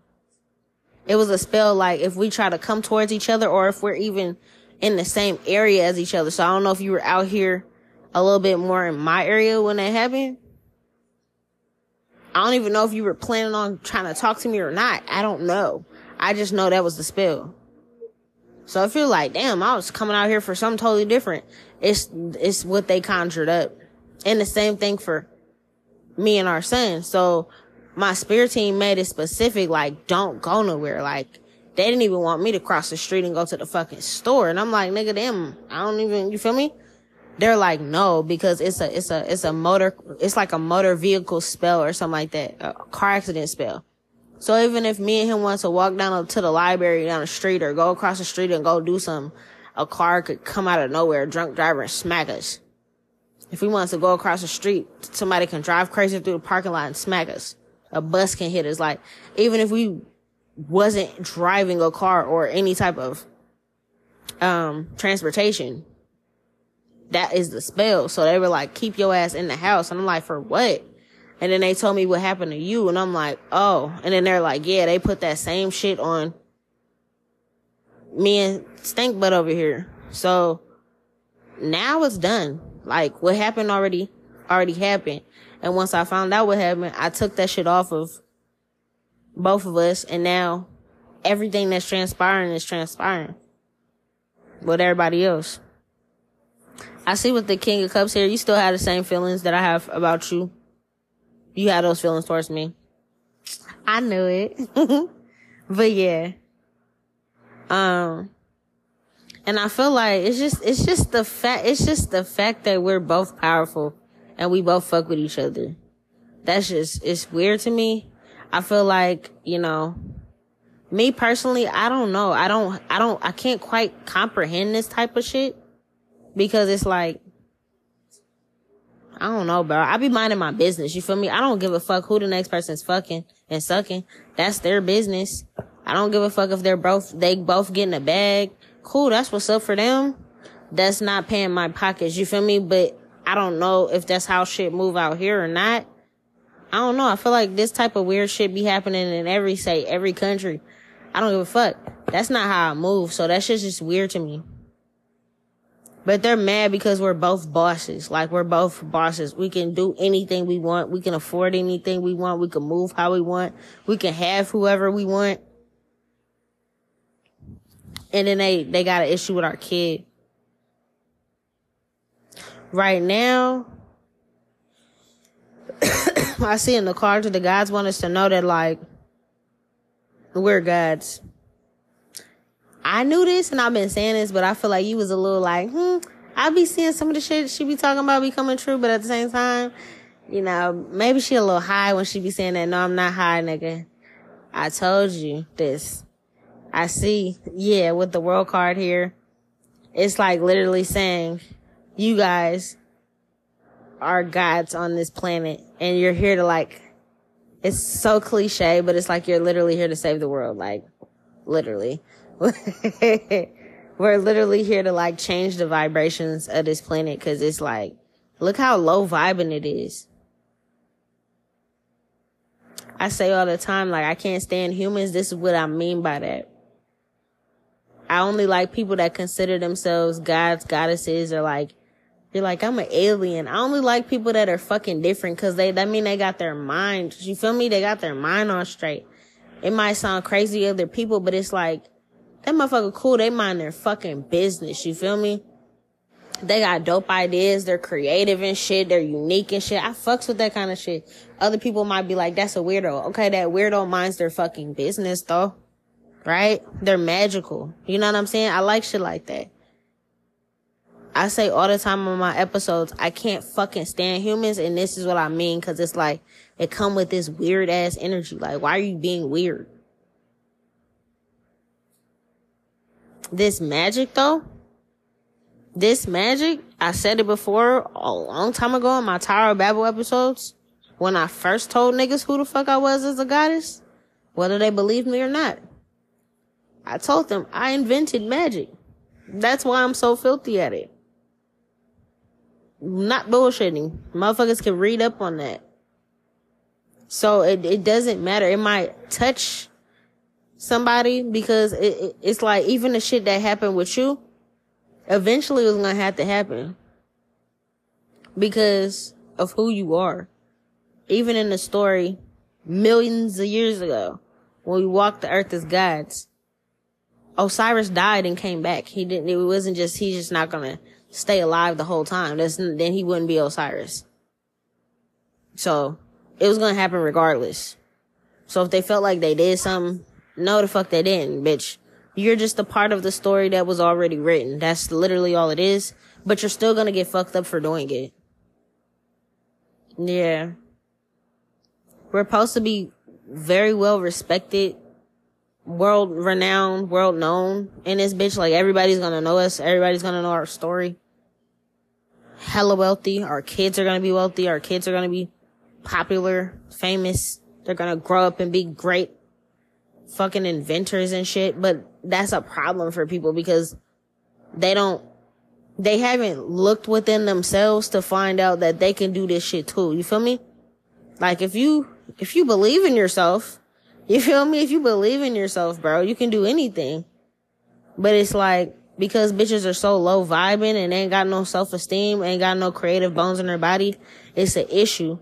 It was a spell like if we try to come towards each other or if we're even in the same area as each other. So I don't know if you were out here a little bit more in my area when that happened. I don't even know if you were planning on trying to talk to me or not. I don't know. I just know that was the spell. So I feel like, damn, I was coming out here for something totally different. It's, it's what they conjured up. And the same thing for me and our son. So my spirit team made it specific, like, don't go nowhere. Like, they didn't even want me to cross the street and go to the fucking store. And I'm like, nigga, damn, I don't even, you feel me? They're like, no, because it's a, it's a, it's a motor, it's like a motor vehicle spell or something like that, a car accident spell. So even if me and him want to walk down to the library down the street or go across the street and go do something, a car could come out of nowhere, drunk driver and smack us. If we want to go across the street, somebody can drive crazy through the parking lot and smack us. A bus can hit us. Like, even if we wasn't driving a car or any type of, um, transportation, that is the spell. So they were like, keep your ass in the house. And I'm like, for what? And then they told me what happened to you. And I'm like, oh. And then they're like, yeah, they put that same shit on me and Stink Butt over here. So now it's done. Like what happened already, already happened. And once I found out what happened, I took that shit off of both of us. And now everything that's transpiring is transpiring with everybody else. I see with the King of Cups here, you still have the same feelings that I have about you you had those feelings towards me. I knew it. but yeah. Um, and I feel like it's just, it's just the fact, it's just the fact that we're both powerful and we both fuck with each other. That's just, it's weird to me. I feel like, you know, me personally, I don't know. I don't, I don't, I can't quite comprehend this type of shit because it's like, I don't know, bro. I be minding my business. You feel me? I don't give a fuck who the next person's fucking and sucking. That's their business. I don't give a fuck if they're both, they both getting a bag. Cool. That's what's up for them. That's not paying my pockets. You feel me? But I don't know if that's how shit move out here or not. I don't know. I feel like this type of weird shit be happening in every state, every country. I don't give a fuck. That's not how I move. So that shit's just weird to me. But they're mad because we're both bosses. Like we're both bosses. We can do anything we want. We can afford anything we want. We can move how we want. We can have whoever we want. And then they, they got an issue with our kid. Right now, I see in the cards that the gods want us to know that like, we're gods. I knew this and I've been saying this, but I feel like you was a little like, hmm, I be seeing some of the shit she be talking about becoming true, but at the same time, you know, maybe she a little high when she be saying that. No, I'm not high, nigga. I told you this. I see, yeah, with the world card here, it's like literally saying, you guys are gods on this planet and you're here to like, it's so cliche, but it's like you're literally here to save the world. Like, literally. We're literally here to like change the vibrations of this planet because it's like, look how low vibing it is. I say all the time, like, I can't stand humans. This is what I mean by that. I only like people that consider themselves gods, goddesses, or like, you're like, I'm an alien. I only like people that are fucking different because they, that mean they got their mind. You feel me? They got their mind on straight. It might sound crazy to other people, but it's like, that motherfucker cool. They mind their fucking business. You feel me? They got dope ideas. They're creative and shit. They're unique and shit. I fucks with that kind of shit. Other people might be like, that's a weirdo. Okay, that weirdo minds their fucking business though. Right? They're magical. You know what I'm saying? I like shit like that. I say all the time on my episodes, I can't fucking stand humans, and this is what I mean, cause it's like, it come with this weird ass energy. Like, why are you being weird? This magic though, this magic, I said it before a long time ago in my Tower of Babel episodes, when I first told niggas who the fuck I was as a goddess, whether they believed me or not. I told them I invented magic. That's why I'm so filthy at it. Not bullshitting. Motherfuckers can read up on that. So it, it doesn't matter. It might touch somebody because it, it, it's like even the shit that happened with you, eventually was gonna have to happen because of who you are. Even in the story, millions of years ago, when we walked the earth as gods, Osiris died and came back. He didn't. It wasn't just he's just not gonna stay alive the whole time. That's then he wouldn't be Osiris. So it was gonna happen regardless. So if they felt like they did something, no, the fuck they didn't, bitch. You're just a part of the story that was already written. That's literally all it is. But you're still gonna get fucked up for doing it. Yeah. We're supposed to be very well respected, world renowned, world known in this bitch. Like everybody's gonna know us. Everybody's gonna know our story. Hella wealthy. Our kids are gonna be wealthy. Our kids are gonna be popular, famous. They're gonna grow up and be great fucking inventors and shit. But that's a problem for people because they don't, they haven't looked within themselves to find out that they can do this shit too. You feel me? Like if you, if you believe in yourself, you feel me? If you believe in yourself, bro, you can do anything. But it's like, because bitches are so low vibing and ain't got no self esteem, ain't got no creative bones in their body, it's an issue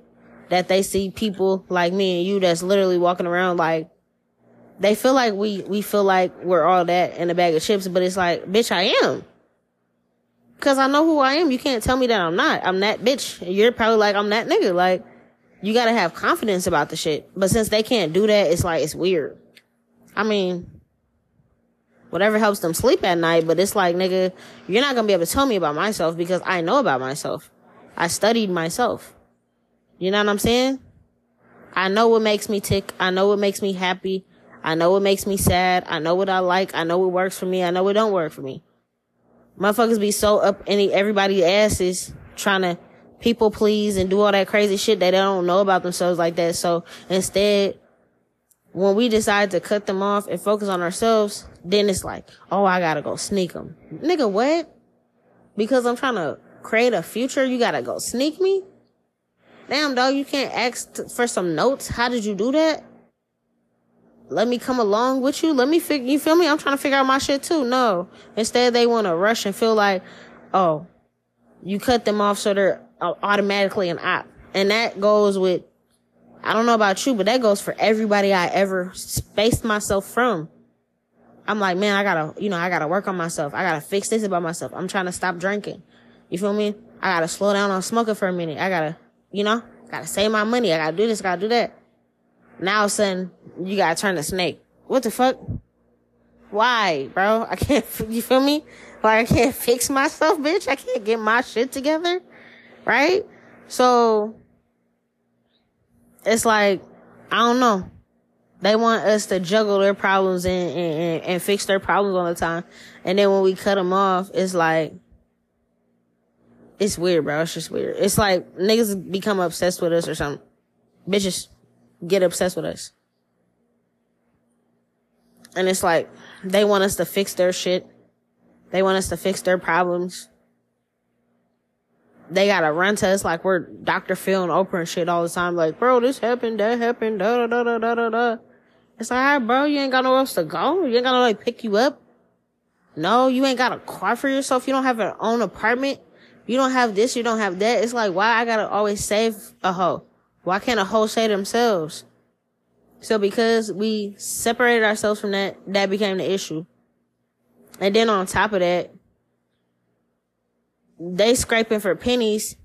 that they see people like me and you that's literally walking around like they feel like we we feel like we're all that in a bag of chips, but it's like, bitch, I am. Cause I know who I am. You can't tell me that I'm not. I'm that bitch. You're probably like, I'm that nigga. Like, you gotta have confidence about the shit. But since they can't do that, it's like, it's weird. I mean, whatever helps them sleep at night, but it's like, nigga, you're not gonna be able to tell me about myself because I know about myself. I studied myself. You know what I'm saying? I know what makes me tick. I know what makes me happy. I know what makes me sad. I know what I like. I know what works for me. I know what don't work for me. Motherfuckers be so up in everybody's asses trying to people please and do all that crazy shit that they don't know about themselves like that. So instead, when we decide to cut them off and focus on ourselves, then it's like, oh, I gotta go sneak them. Nigga, what? Because I'm trying to create a future, you gotta go sneak me? Damn, dog, you can't ask for some notes. How did you do that? Let me come along with you. Let me figure, you feel me? I'm trying to figure out my shit too. No. Instead, they want to rush and feel like, oh, you cut them off so they're uh, automatically an op. And that goes with, I don't know about you, but that goes for everybody I ever spaced myself from. I'm like, man, I gotta, you know, I gotta work on myself. I gotta fix this about myself. I'm trying to stop drinking. You feel me? I gotta slow down on smoking for a minute. I gotta you know, gotta save my money. I gotta do this, gotta do that. Now sudden, you gotta turn the snake. What the fuck? Why, bro? I can't, you feel me? Like I can't fix myself, bitch. I can't get my shit together. Right? So, it's like, I don't know. They want us to juggle their problems and, and, and fix their problems all the time. And then when we cut them off, it's like, it's weird, bro. It's just weird. It's like niggas become obsessed with us or something. Bitches get obsessed with us. And it's like they want us to fix their shit. They want us to fix their problems. They gotta run to us like we're Dr. Phil and Oprah and shit all the time. Like, bro, this happened, that happened, da da da da da da. It's like, alright, bro, you ain't got nowhere else to go. You ain't gotta like pick you up. No, you ain't got a car for yourself. You don't have an own apartment you don't have this, you don't have that. It's like, why I gotta always save a hoe? Why can't a whole save themselves? So because we separated ourselves from that, that became the issue. And then on top of that, they scraping for pennies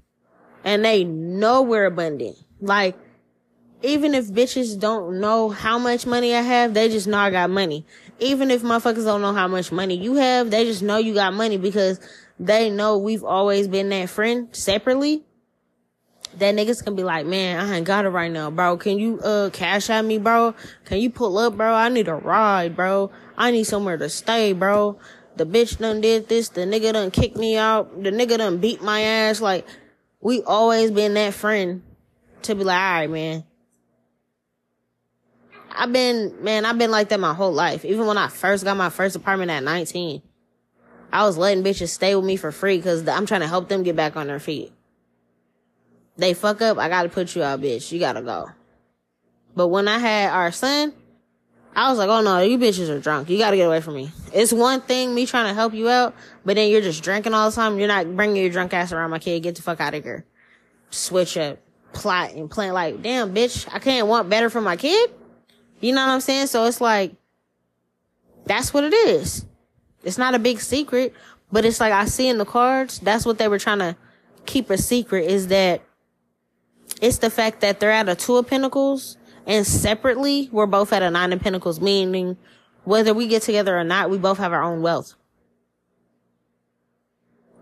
and they know we're abundant. Like, even if bitches don't know how much money I have, they just know I got money. Even if motherfuckers don't know how much money you have, they just know you got money because they know we've always been that friend separately, that niggas can be like, man, I ain't got it right now, bro. Can you, uh, Cash App me, bro? Can you pull up, bro? I need a ride, bro. I need somewhere to stay, bro. The bitch done did this. The nigga done kicked me out. The nigga done beat my ass. Like, we always been that friend to be like, all right, man. I've been, man, I've been like that my whole life. Even when I first got my first apartment at 19. I was letting bitches stay with me for free because I'm trying to help them get back on their feet. They fuck up, I gotta put you out, bitch. You gotta go. But when I had our son, I was like, oh no, you bitches are drunk. You gotta get away from me. It's one thing me trying to help you out, but then you're just drinking all the time. You're not bringing your drunk ass around my kid. Get the fuck out of here. Switch up, plot and plan like, damn bitch, I can't want better for my kid. You know what I'm saying? So it's like, that's what it is. It's not a big secret, but it's like I see in the cards, that's what they were trying to keep a secret is that it's the fact that they're at a two of pentacles and separately we're both at a nine of pentacles, meaning whether we get together or not, we both have our own wealth.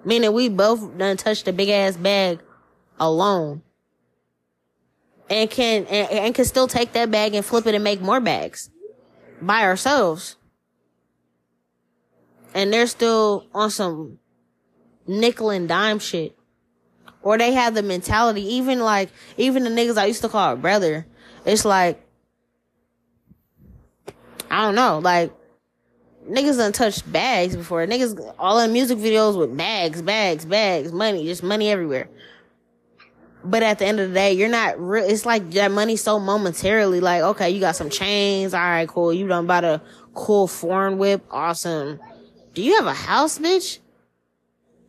Meaning we both done touched a big ass bag alone. And can, and, and can still take that bag and flip it and make more bags by ourselves and they're still on some nickel and dime shit. Or they have the mentality, even like, even the niggas I used to call brother, it's like, I don't know, like, niggas done touched bags before. Niggas all in music videos with bags, bags, bags, money, just money everywhere. But at the end of the day, you're not real. It's like that money so momentarily. Like, okay, you got some chains. All right, cool. You done bought a cool foreign whip. Awesome. Do you have a house, bitch?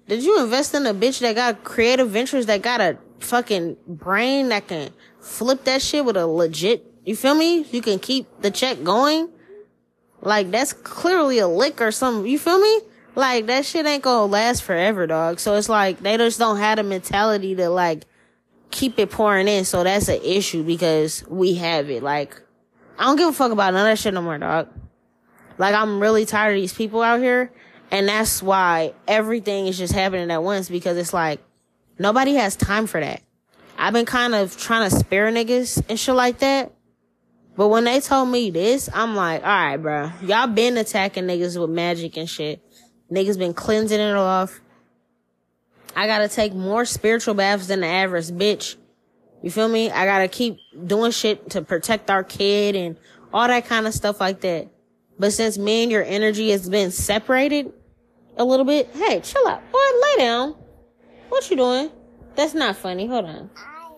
Did you invest in a bitch that got creative ventures that got a fucking brain that can flip that shit with a legit, you feel me? You can keep the check going. Like that's clearly a lick or something. You feel me? Like that shit ain't gonna last forever, dog. So it's like they just don't have the mentality to like keep it pouring in. So that's an issue because we have it. Like I don't give a fuck about none of that shit no more, dog. Like I'm really tired of these people out here. And that's why everything is just happening at once because it's like nobody has time for that. I've been kind of trying to spare niggas and shit like that. But when they told me this, I'm like, all right, bro, y'all been attacking niggas with magic and shit. Niggas been cleansing it off. I gotta take more spiritual baths than the average bitch. You feel me? I gotta keep doing shit to protect our kid and all that kind of stuff like that. But since me and your energy has been separated a little bit, hey, chill out. Boy, lay down. What you doing? That's not funny. Hold on.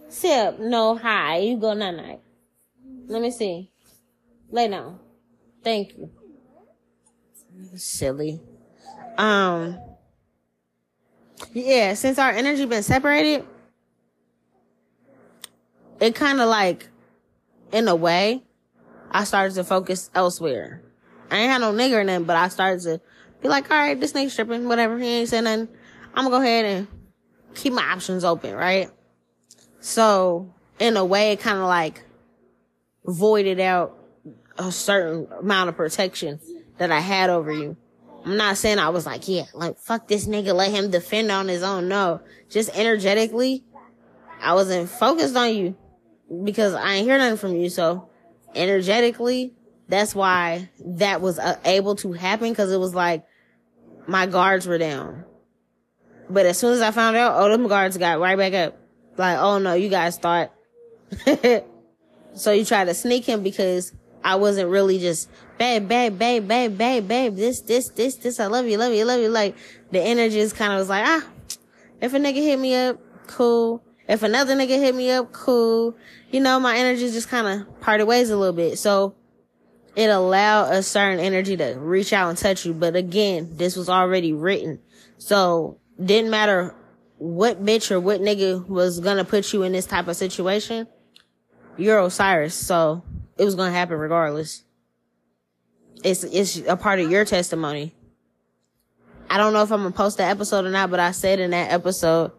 Sit up. No, hi. You go night night. Let me see. Lay down. Thank you. Silly. Um. Yeah, since our energy been separated, it kind of like, in a way, I started to focus elsewhere. I ain't had no nigga or nothing, but I started to be like, all right, this nigga stripping, whatever. He ain't saying nothing. I'm gonna go ahead and keep my options open, right? So in a way, it kind of like voided out a certain amount of protection that I had over you. I'm not saying I was like, yeah, like fuck this nigga, let him defend on his own. No, just energetically, I wasn't focused on you because I ain't hear nothing from you. So energetically, that's why that was uh, able to happen because it was like my guards were down. But as soon as I found out, oh, them guards got right back up. Like, oh no, you guys thought. so you try to sneak him because I wasn't really just, babe, babe, babe, babe, babe, babe, this, this, this, this, I love you, love you, love you. Like, the energy is kind of was like, ah, if a nigga hit me up, cool. If another nigga hit me up, cool. You know, my energy just kind of parted ways a little bit. So it allowed a certain energy to reach out and touch you. But again, this was already written. So didn't matter what bitch or what nigga was gonna put you in this type of situation. You're Osiris. So it was gonna happen regardless. It's, it's a part of your testimony. I don't know if I'm gonna post that episode or not, but I said in that episode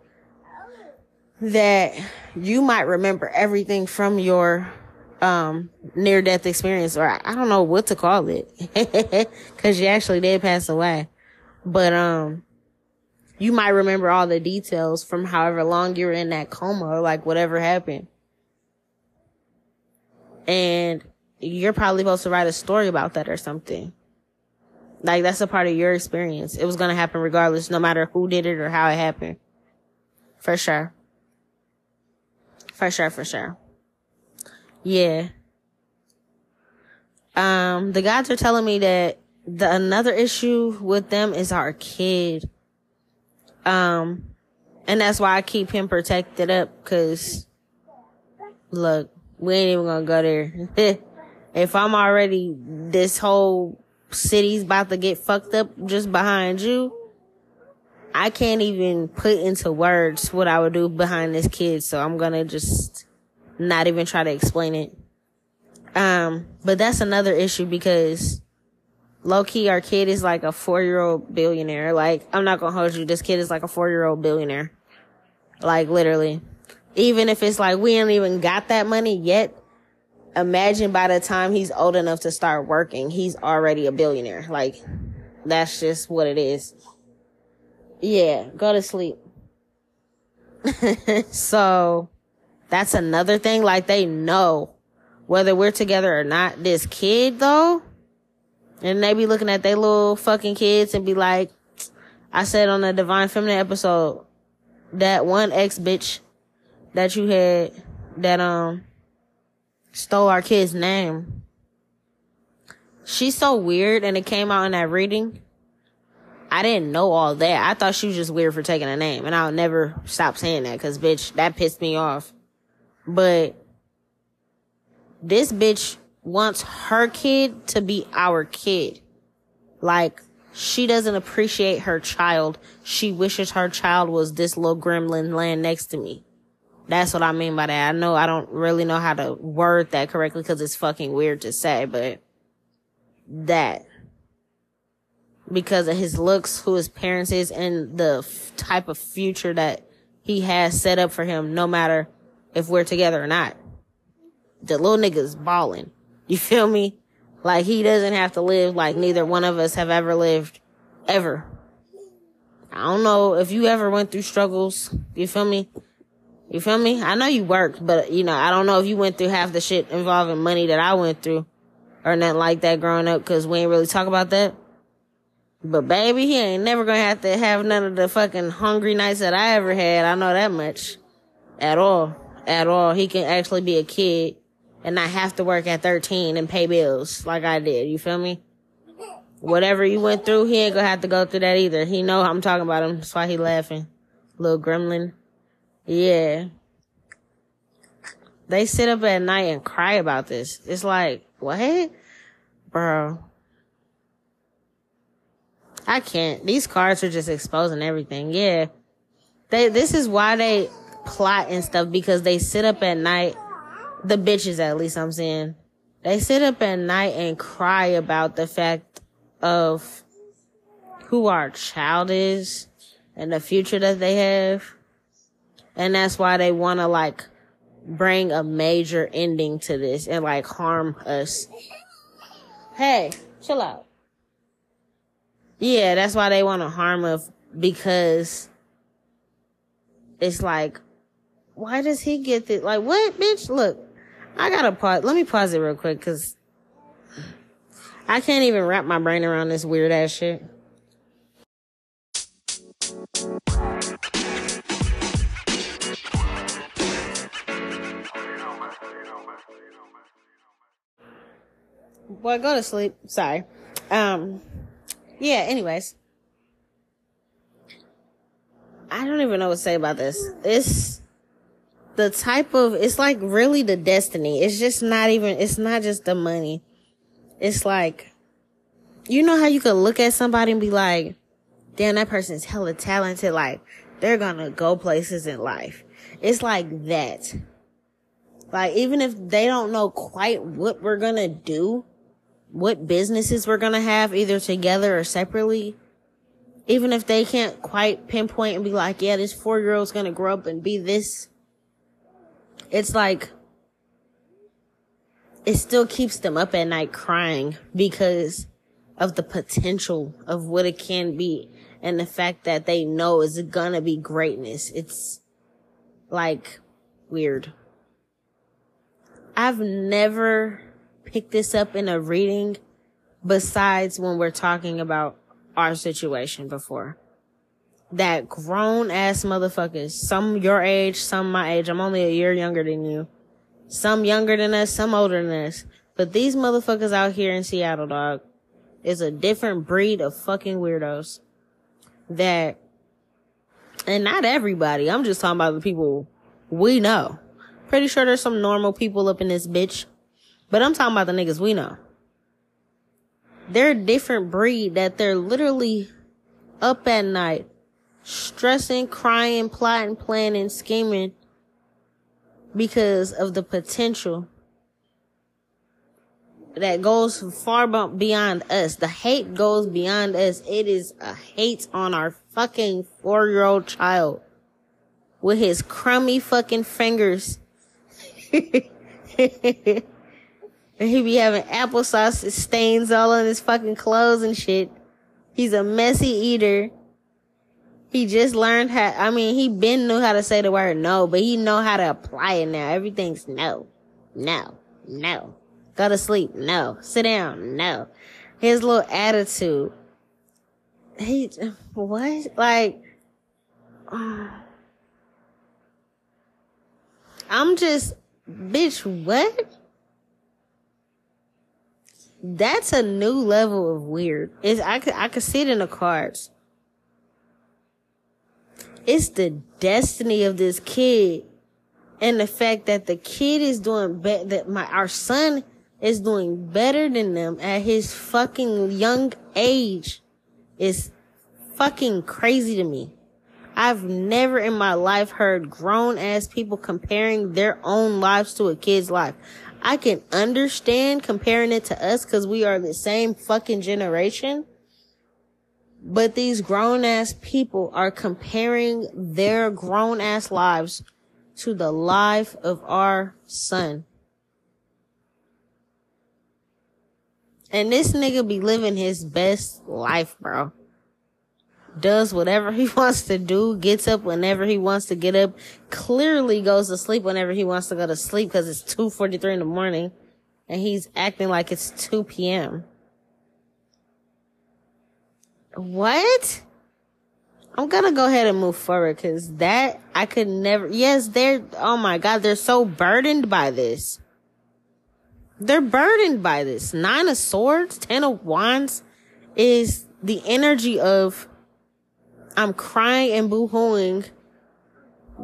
that you might remember everything from your um, near death experience, or I don't know what to call it, cause you actually did pass away. But, um, you might remember all the details from however long you were in that coma or like whatever happened. And you're probably supposed to write a story about that or something. Like that's a part of your experience. It was going to happen regardless, no matter who did it or how it happened. For sure. For sure, for sure. Yeah. Um, the guys are telling me that the another issue with them is our kid. Um, and that's why I keep him protected up, cause look, we ain't even gonna go there. if I'm already, this whole city's about to get fucked up just behind you, I can't even put into words what I would do behind this kid. So I'm gonna just not even try to explain it. Um, but that's another issue because low key, our kid is like a four year old billionaire. Like, I'm not gonna hold you. This kid is like a four year old billionaire. Like, literally. Even if it's like we ain't even got that money yet, imagine by the time he's old enough to start working, he's already a billionaire. Like, that's just what it is. Yeah, go to sleep. so, that's another thing. Like, they know whether we're together or not. This kid, though, and they be looking at their little fucking kids and be like, I said on the Divine Feminine episode, that one ex bitch that you had that, um, stole our kid's name. She's so weird and it came out in that reading. I didn't know all that. I thought she was just weird for taking a name and I'll never stop saying that cause bitch, that pissed me off. But this bitch wants her kid to be our kid. Like, she doesn't appreciate her child. She wishes her child was this little gremlin laying next to me. That's what I mean by that. I know I don't really know how to word that correctly because it's fucking weird to say, but that. Because of his looks, who his parents is, and the f- type of future that he has set up for him, no matter if we're together or not. The little nigga's balling. You feel me? Like he doesn't have to live like neither one of us have ever lived. Ever. I don't know if you ever went through struggles. You feel me? You feel me? I know you worked, but you know, I don't know if you went through half the shit involving money that I went through or nothing like that growing up cause we ain't really talk about that. But baby, he ain't never gonna have to have none of the fucking hungry nights that I ever had. I know that much. At all. At all. He can actually be a kid and not have to work at 13 and pay bills like I did. You feel me? Whatever you went through, he ain't gonna have to go through that either. He know I'm talking about him. That's why he laughing. Little gremlin. Yeah. They sit up at night and cry about this. It's like, what? Bro. I can't. These cards are just exposing everything. Yeah. They, this is why they plot and stuff because they sit up at night the bitches at least I'm saying, they sit up at night and cry about the fact of who our child is and the future that they have. And that's why they want to like bring a major ending to this and like harm us. Hey, chill out. Yeah, that's why they want to harm us because it's like, why does he get this? Like, what, bitch? Look, I gotta pause. Let me pause it real quick because I can't even wrap my brain around this weird ass shit. Boy, go to sleep. Sorry. Um, yeah, anyways. I don't even know what to say about this. This the type of it's like really the destiny. It's just not even it's not just the money. It's like you know how you could look at somebody and be like, damn, that person's hella talented, like they're gonna go places in life. It's like that. Like even if they don't know quite what we're gonna do, what businesses we're gonna have either together or separately, even if they can't quite pinpoint and be like, yeah, this four year old's gonna grow up and be this it's like it still keeps them up at night crying because of the potential of what it can be and the fact that they know it's gonna be greatness. It's like weird. I've never picked this up in a reading besides when we're talking about our situation before that grown ass motherfuckers, some your age, some my age. I'm only a year younger than you. Some younger than us, some older than us. But these motherfuckers out here in Seattle, dog, is a different breed of fucking weirdos that, and not everybody. I'm just talking about the people we know. Pretty sure there's some normal people up in this bitch. But I'm talking about the niggas we know. They're a different breed that they're literally up at night, stressing, crying, plotting, planning, scheming because of the potential that goes far beyond us. The hate goes beyond us. It is a hate on our fucking four year old child with his crummy fucking fingers. and he be having applesauce stains all on his fucking clothes and shit. He's a messy eater. He just learned how, I mean, he been knew how to say the word no, but he know how to apply it now. Everything's no, no, no. Go to sleep. No. Sit down. No. His little attitude. He, what? Like, I'm just, bitch, what? That's a new level of weird. It's, I could, I could see it in the cards. It's the destiny of this kid and the fact that the kid is doing better, that my, our son is doing better than them at his fucking young age is fucking crazy to me. I've never in my life heard grown ass people comparing their own lives to a kid's life. I can understand comparing it to us because we are the same fucking generation. But these grown ass people are comparing their grown ass lives to the life of our son. And this nigga be living his best life, bro. Does whatever he wants to do, gets up whenever he wants to get up, clearly goes to sleep whenever he wants to go to sleep because it's 2.43 in the morning and he's acting like it's 2 p.m. What? I'm gonna go ahead and move forward because that I could never, yes, they're, oh my God, they're so burdened by this. They're burdened by this. Nine of swords, ten of wands is the energy of I'm crying and boo-hooing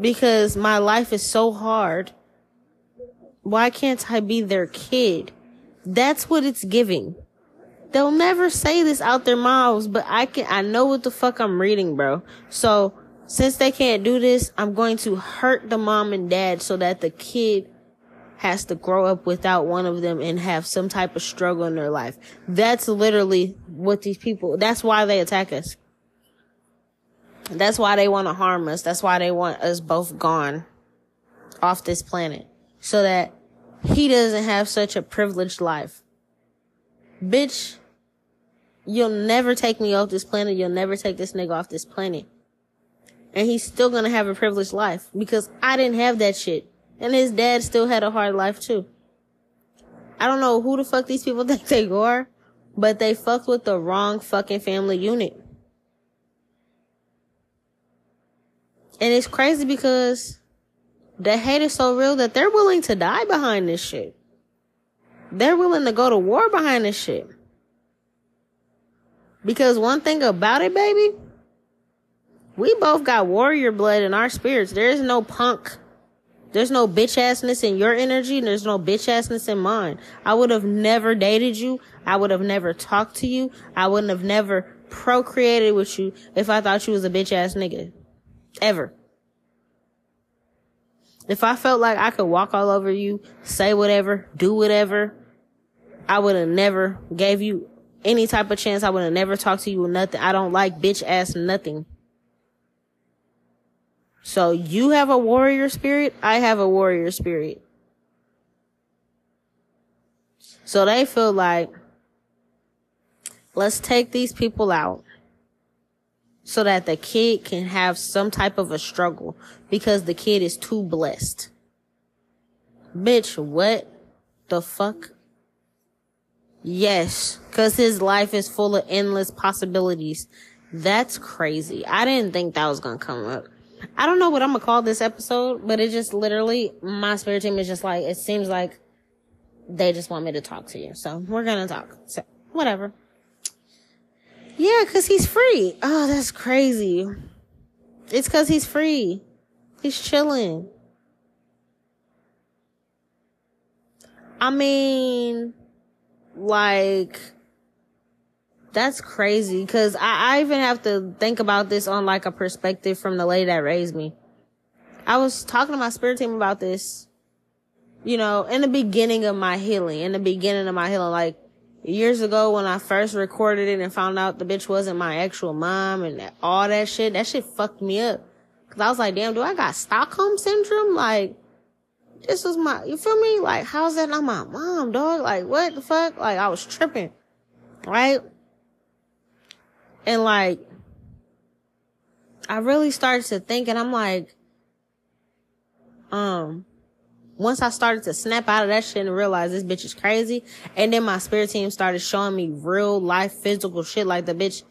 because my life is so hard. Why can't I be their kid? That's what it's giving. They'll never say this out their mouths, but I can, I know what the fuck I'm reading, bro. So since they can't do this, I'm going to hurt the mom and dad so that the kid has to grow up without one of them and have some type of struggle in their life. That's literally what these people, that's why they attack us. That's why they want to harm us. That's why they want us both gone off this planet so that he doesn't have such a privileged life. Bitch, you'll never take me off this planet. You'll never take this nigga off this planet. And he's still gonna have a privileged life because I didn't have that shit. And his dad still had a hard life too. I don't know who the fuck these people think they are, but they fucked with the wrong fucking family unit. And it's crazy because the hate is so real that they're willing to die behind this shit. They're willing to go to war behind this shit. Because one thing about it, baby, we both got warrior blood in our spirits. There is no punk there's no bitch assness in your energy and there's no bitch assness in mine. I would have never dated you. I would have never talked to you. I wouldn't have never procreated with you if I thought you was a bitch ass nigga. Ever. If I felt like I could walk all over you, say whatever, do whatever, I would have never gave you any type of chance. I would have never talked to you with nothing. I don't like bitch ass nothing. So you have a warrior spirit. I have a warrior spirit. So they feel like, let's take these people out so that the kid can have some type of a struggle because the kid is too blessed. Bitch, what the fuck? Yes, cause his life is full of endless possibilities. That's crazy. I didn't think that was gonna come up. I don't know what I'm gonna call this episode, but it just literally my spirit team is just like it seems like they just want me to talk to you. So we're gonna talk. So whatever. Yeah, cause he's free. Oh, that's crazy. It's cause he's free. He's chilling. I mean, like, that's crazy. Cause I, I even have to think about this on like a perspective from the lady that raised me. I was talking to my spirit team about this, you know, in the beginning of my healing, in the beginning of my healing, like years ago when I first recorded it and found out the bitch wasn't my actual mom and all that shit, that shit fucked me up. Cause I was like, damn, do I got Stockholm syndrome? Like, this was my, you feel me? Like, how's that not my mom, dog? Like, what the fuck? Like, I was tripping, right? And like, I really started to think and I'm like, um, once I started to snap out of that shit and realize this bitch is crazy, and then my spirit team started showing me real life physical shit, like the bitch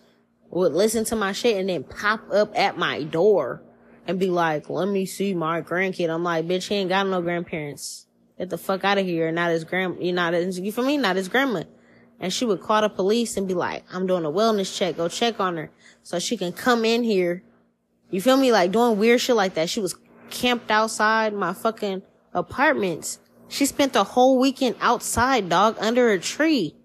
would listen to my shit and then pop up at my door and be like, let me see my grandkid. I'm like, bitch, he ain't got no grandparents. Get the fuck out of here. Not his grand, you not his, you for me? Not his grandma. And she would call the police and be like, I'm doing a wellness check. Go check on her so she can come in here. You feel me? Like doing weird shit like that. She was camped outside my fucking apartments. She spent the whole weekend outside, dog, under a tree.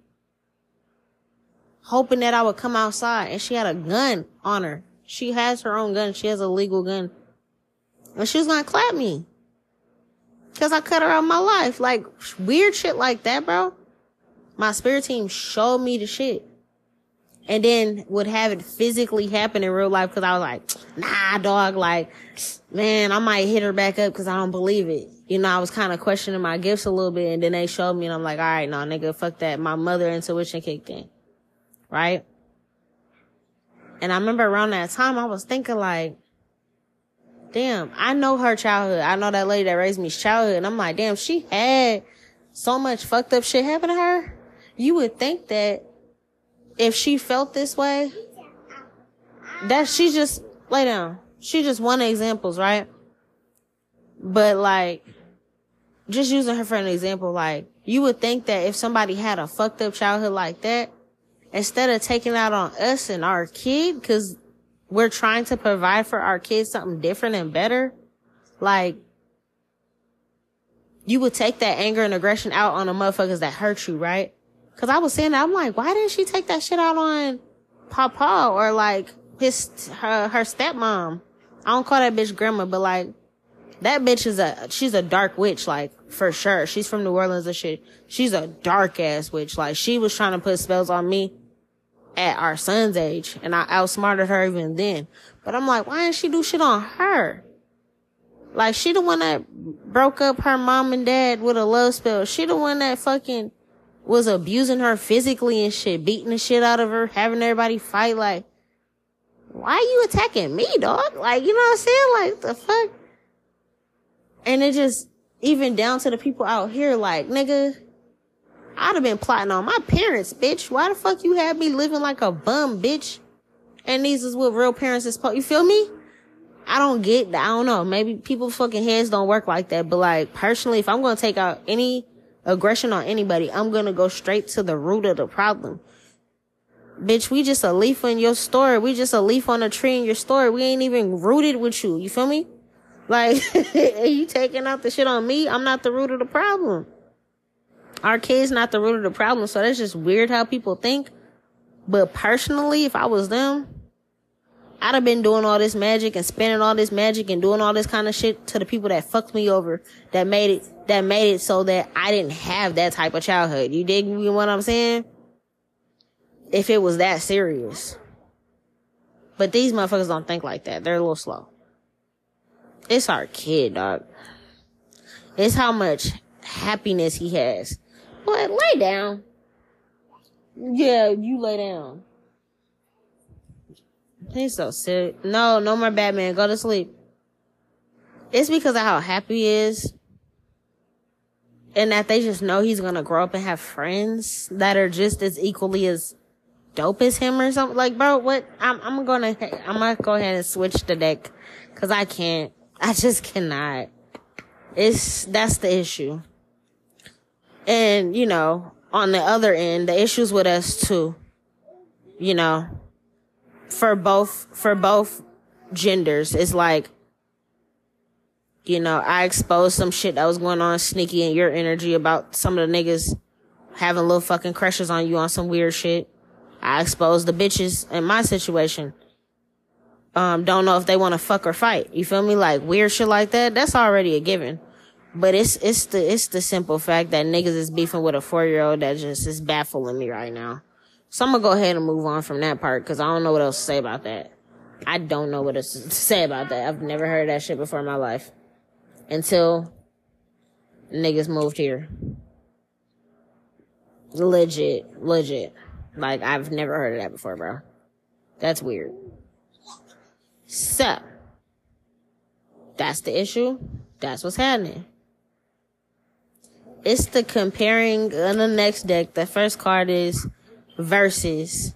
Hoping that I would come outside and she had a gun on her. She has her own gun. She has a legal gun. And she was gonna clap me. Cause I cut her out my life. Like, weird shit like that, bro. My spirit team showed me the shit. And then would have it physically happen in real life. Cause I was like, nah, dog, like, man, I might hit her back up cause I don't believe it. You know, I was kind of questioning my gifts a little bit and then they showed me and I'm like, all right, no, nigga, fuck that. My mother intuition kicked in. Right? And I remember around that time, I was thinking like, damn, I know her childhood. I know that lady that raised me's childhood. And I'm like, damn, she had so much fucked up shit happen to her. You would think that if she felt this way, that she just lay down. She just one examples, right? But like, just using her for an example, like, you would think that if somebody had a fucked up childhood like that, instead of taking out on us and our kid, cause we're trying to provide for our kids something different and better, like, you would take that anger and aggression out on the motherfuckers that hurt you, right? Cause I was saying that, I'm like, why didn't she take that shit out on Papa or like his, her, her stepmom? I don't call that bitch grandma, but like, that bitch is a, she's a dark witch, like, for sure. She's from New Orleans and shit. She's a dark ass witch. Like, she was trying to put spells on me at our son's age, and I outsmarted her even then. But I'm like, why didn't she do shit on her? Like, she the one that broke up her mom and dad with a love spell. She the one that fucking was abusing her physically and shit, beating the shit out of her, having everybody fight. Like, why are you attacking me, dog? Like, you know what I'm saying? Like, the fuck? And it just, even down to the people out here, like, nigga, I'd have been plotting on my parents, bitch. Why the fuck you have me living like a bum, bitch? And these is what real parents is supposed, you feel me? I don't get, I don't know, maybe people fucking heads don't work like that, but like, personally, if I'm gonna take out any aggression on anybody, I'm gonna go straight to the root of the problem. Bitch, we just a leaf in your story. We just a leaf on a tree in your story. We ain't even rooted with you. You feel me? Like, you taking out the shit on me? I'm not the root of the problem. Our kid's not the root of the problem. So that's just weird how people think. But personally, if I was them, I'd have been doing all this magic and spending all this magic and doing all this kind of shit to the people that fucked me over, that made it, that made it so that I didn't have that type of childhood. You dig me what I'm saying? If it was that serious. But these motherfuckers don't think like that. They're a little slow. It's our kid, dog. It's how much happiness he has. What? Lay down. Yeah, you lay down. He's so sick. No, no more Batman. Go to sleep. It's because of how happy he is. And that they just know he's gonna grow up and have friends that are just as equally as dope as him or something. Like, bro, what? I'm, I'm gonna, I'm gonna go ahead and switch the deck. Cause I can't. I just cannot. It's, that's the issue. And, you know, on the other end, the issues with us too. You know, for both, for both genders, it's like, You know, I exposed some shit that was going on sneaky in your energy about some of the niggas having little fucking crushes on you on some weird shit. I exposed the bitches in my situation. Um, don't know if they want to fuck or fight. You feel me? Like weird shit like that. That's already a given. But it's it's the it's the simple fact that niggas is beefing with a four year old that just is baffling me right now. So I'm gonna go ahead and move on from that part because I don't know what else to say about that. I don't know what else to say about that. I've never heard that shit before in my life until niggas moved here. Legit, legit. Like I've never heard of that before, bro. That's weird. So that's the issue. That's what's happening. It's the comparing on the next deck. The first card is versus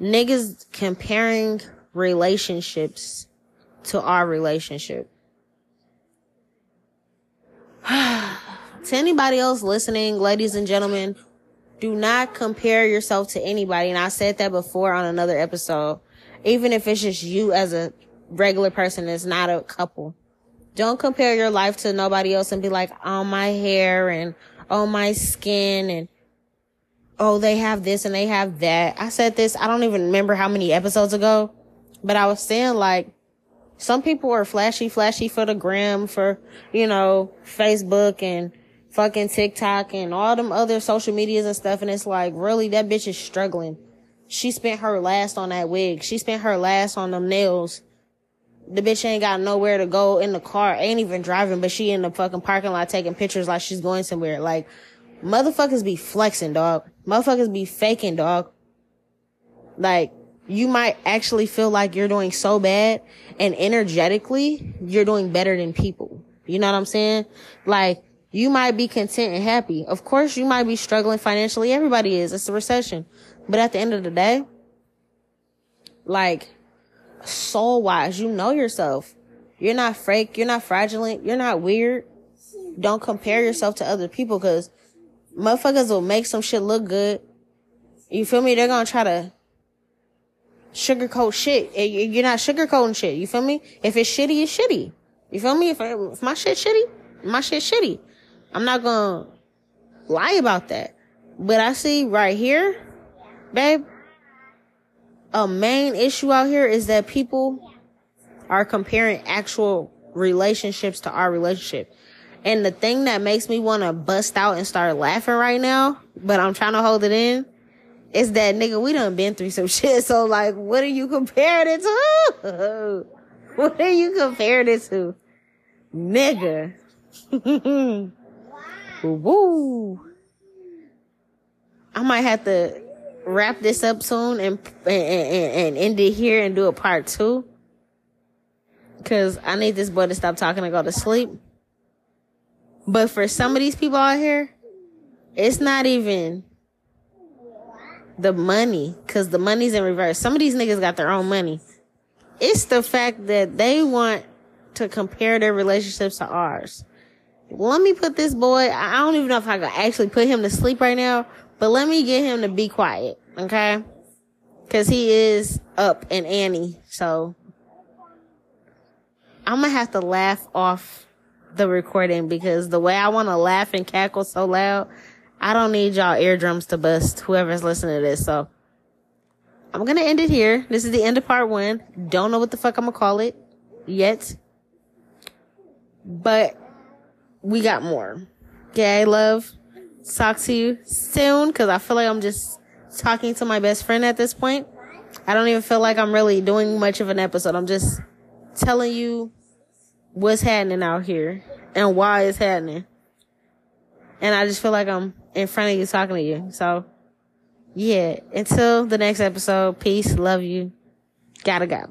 niggas comparing relationships to our relationship. to anybody else listening, ladies and gentlemen, do not compare yourself to anybody. And I said that before on another episode. Even if it's just you as a regular person, it's not a couple. Don't compare your life to nobody else and be like, oh, my hair and oh, my skin and oh, they have this and they have that. I said this, I don't even remember how many episodes ago, but I was saying like, some people are flashy, flashy for the gram, for, you know, Facebook and fucking TikTok and all them other social medias and stuff. And it's like, really, that bitch is struggling. She spent her last on that wig. She spent her last on them nails. The bitch ain't got nowhere to go in the car, ain't even driving, but she in the fucking parking lot taking pictures like she's going somewhere. Like, motherfuckers be flexing, dog. Motherfuckers be faking, dog. Like, you might actually feel like you're doing so bad and energetically you're doing better than people. You know what I'm saying? Like, you might be content and happy. Of course, you might be struggling financially. Everybody is. It's a recession. But at the end of the day, like, soul wise, you know yourself. You're not fake. You're not fraudulent. You're not weird. Don't compare yourself to other people because motherfuckers will make some shit look good. You feel me? They're gonna try to sugarcoat shit. You're not sugarcoating shit. You feel me? If it's shitty, it's shitty. You feel me? If, if my shit shitty, my shit shitty. I'm not gonna lie about that. But I see right here, babe, a main issue out here is that people are comparing actual relationships to our relationship. And the thing that makes me want to bust out and start laughing right now, but I'm trying to hold it in, is that nigga, we done been through some shit. So like, what are you comparing it to? What are you comparing it to? Nigga. Woo. I might have to wrap this up soon and, and, and, end it here and do a part two. Cause I need this boy to stop talking and go to sleep. But for some of these people out here, it's not even the money, cause the money's in reverse. Some of these niggas got their own money. It's the fact that they want to compare their relationships to ours. Let me put this boy, I don't even know if I can actually put him to sleep right now, but let me get him to be quiet, okay? Cause he is up and Annie, so I'm gonna have to laugh off the recording because the way I want to laugh and cackle so loud, I don't need y'all eardrums to bust, whoever's listening to this. So I'm to end it here. This is the end of part one. Don't know what the fuck I'm to call it yet. But we got more. Okay, love. Talk to you soon because I feel like I'm just talking to my best friend at this point. I don't even feel like I'm really doing much of an episode. I'm just telling you what's happening out here and why it's happening. And I just feel like I'm in front of you talking to you. So yeah, until the next episode, peace, love you. Gotta go.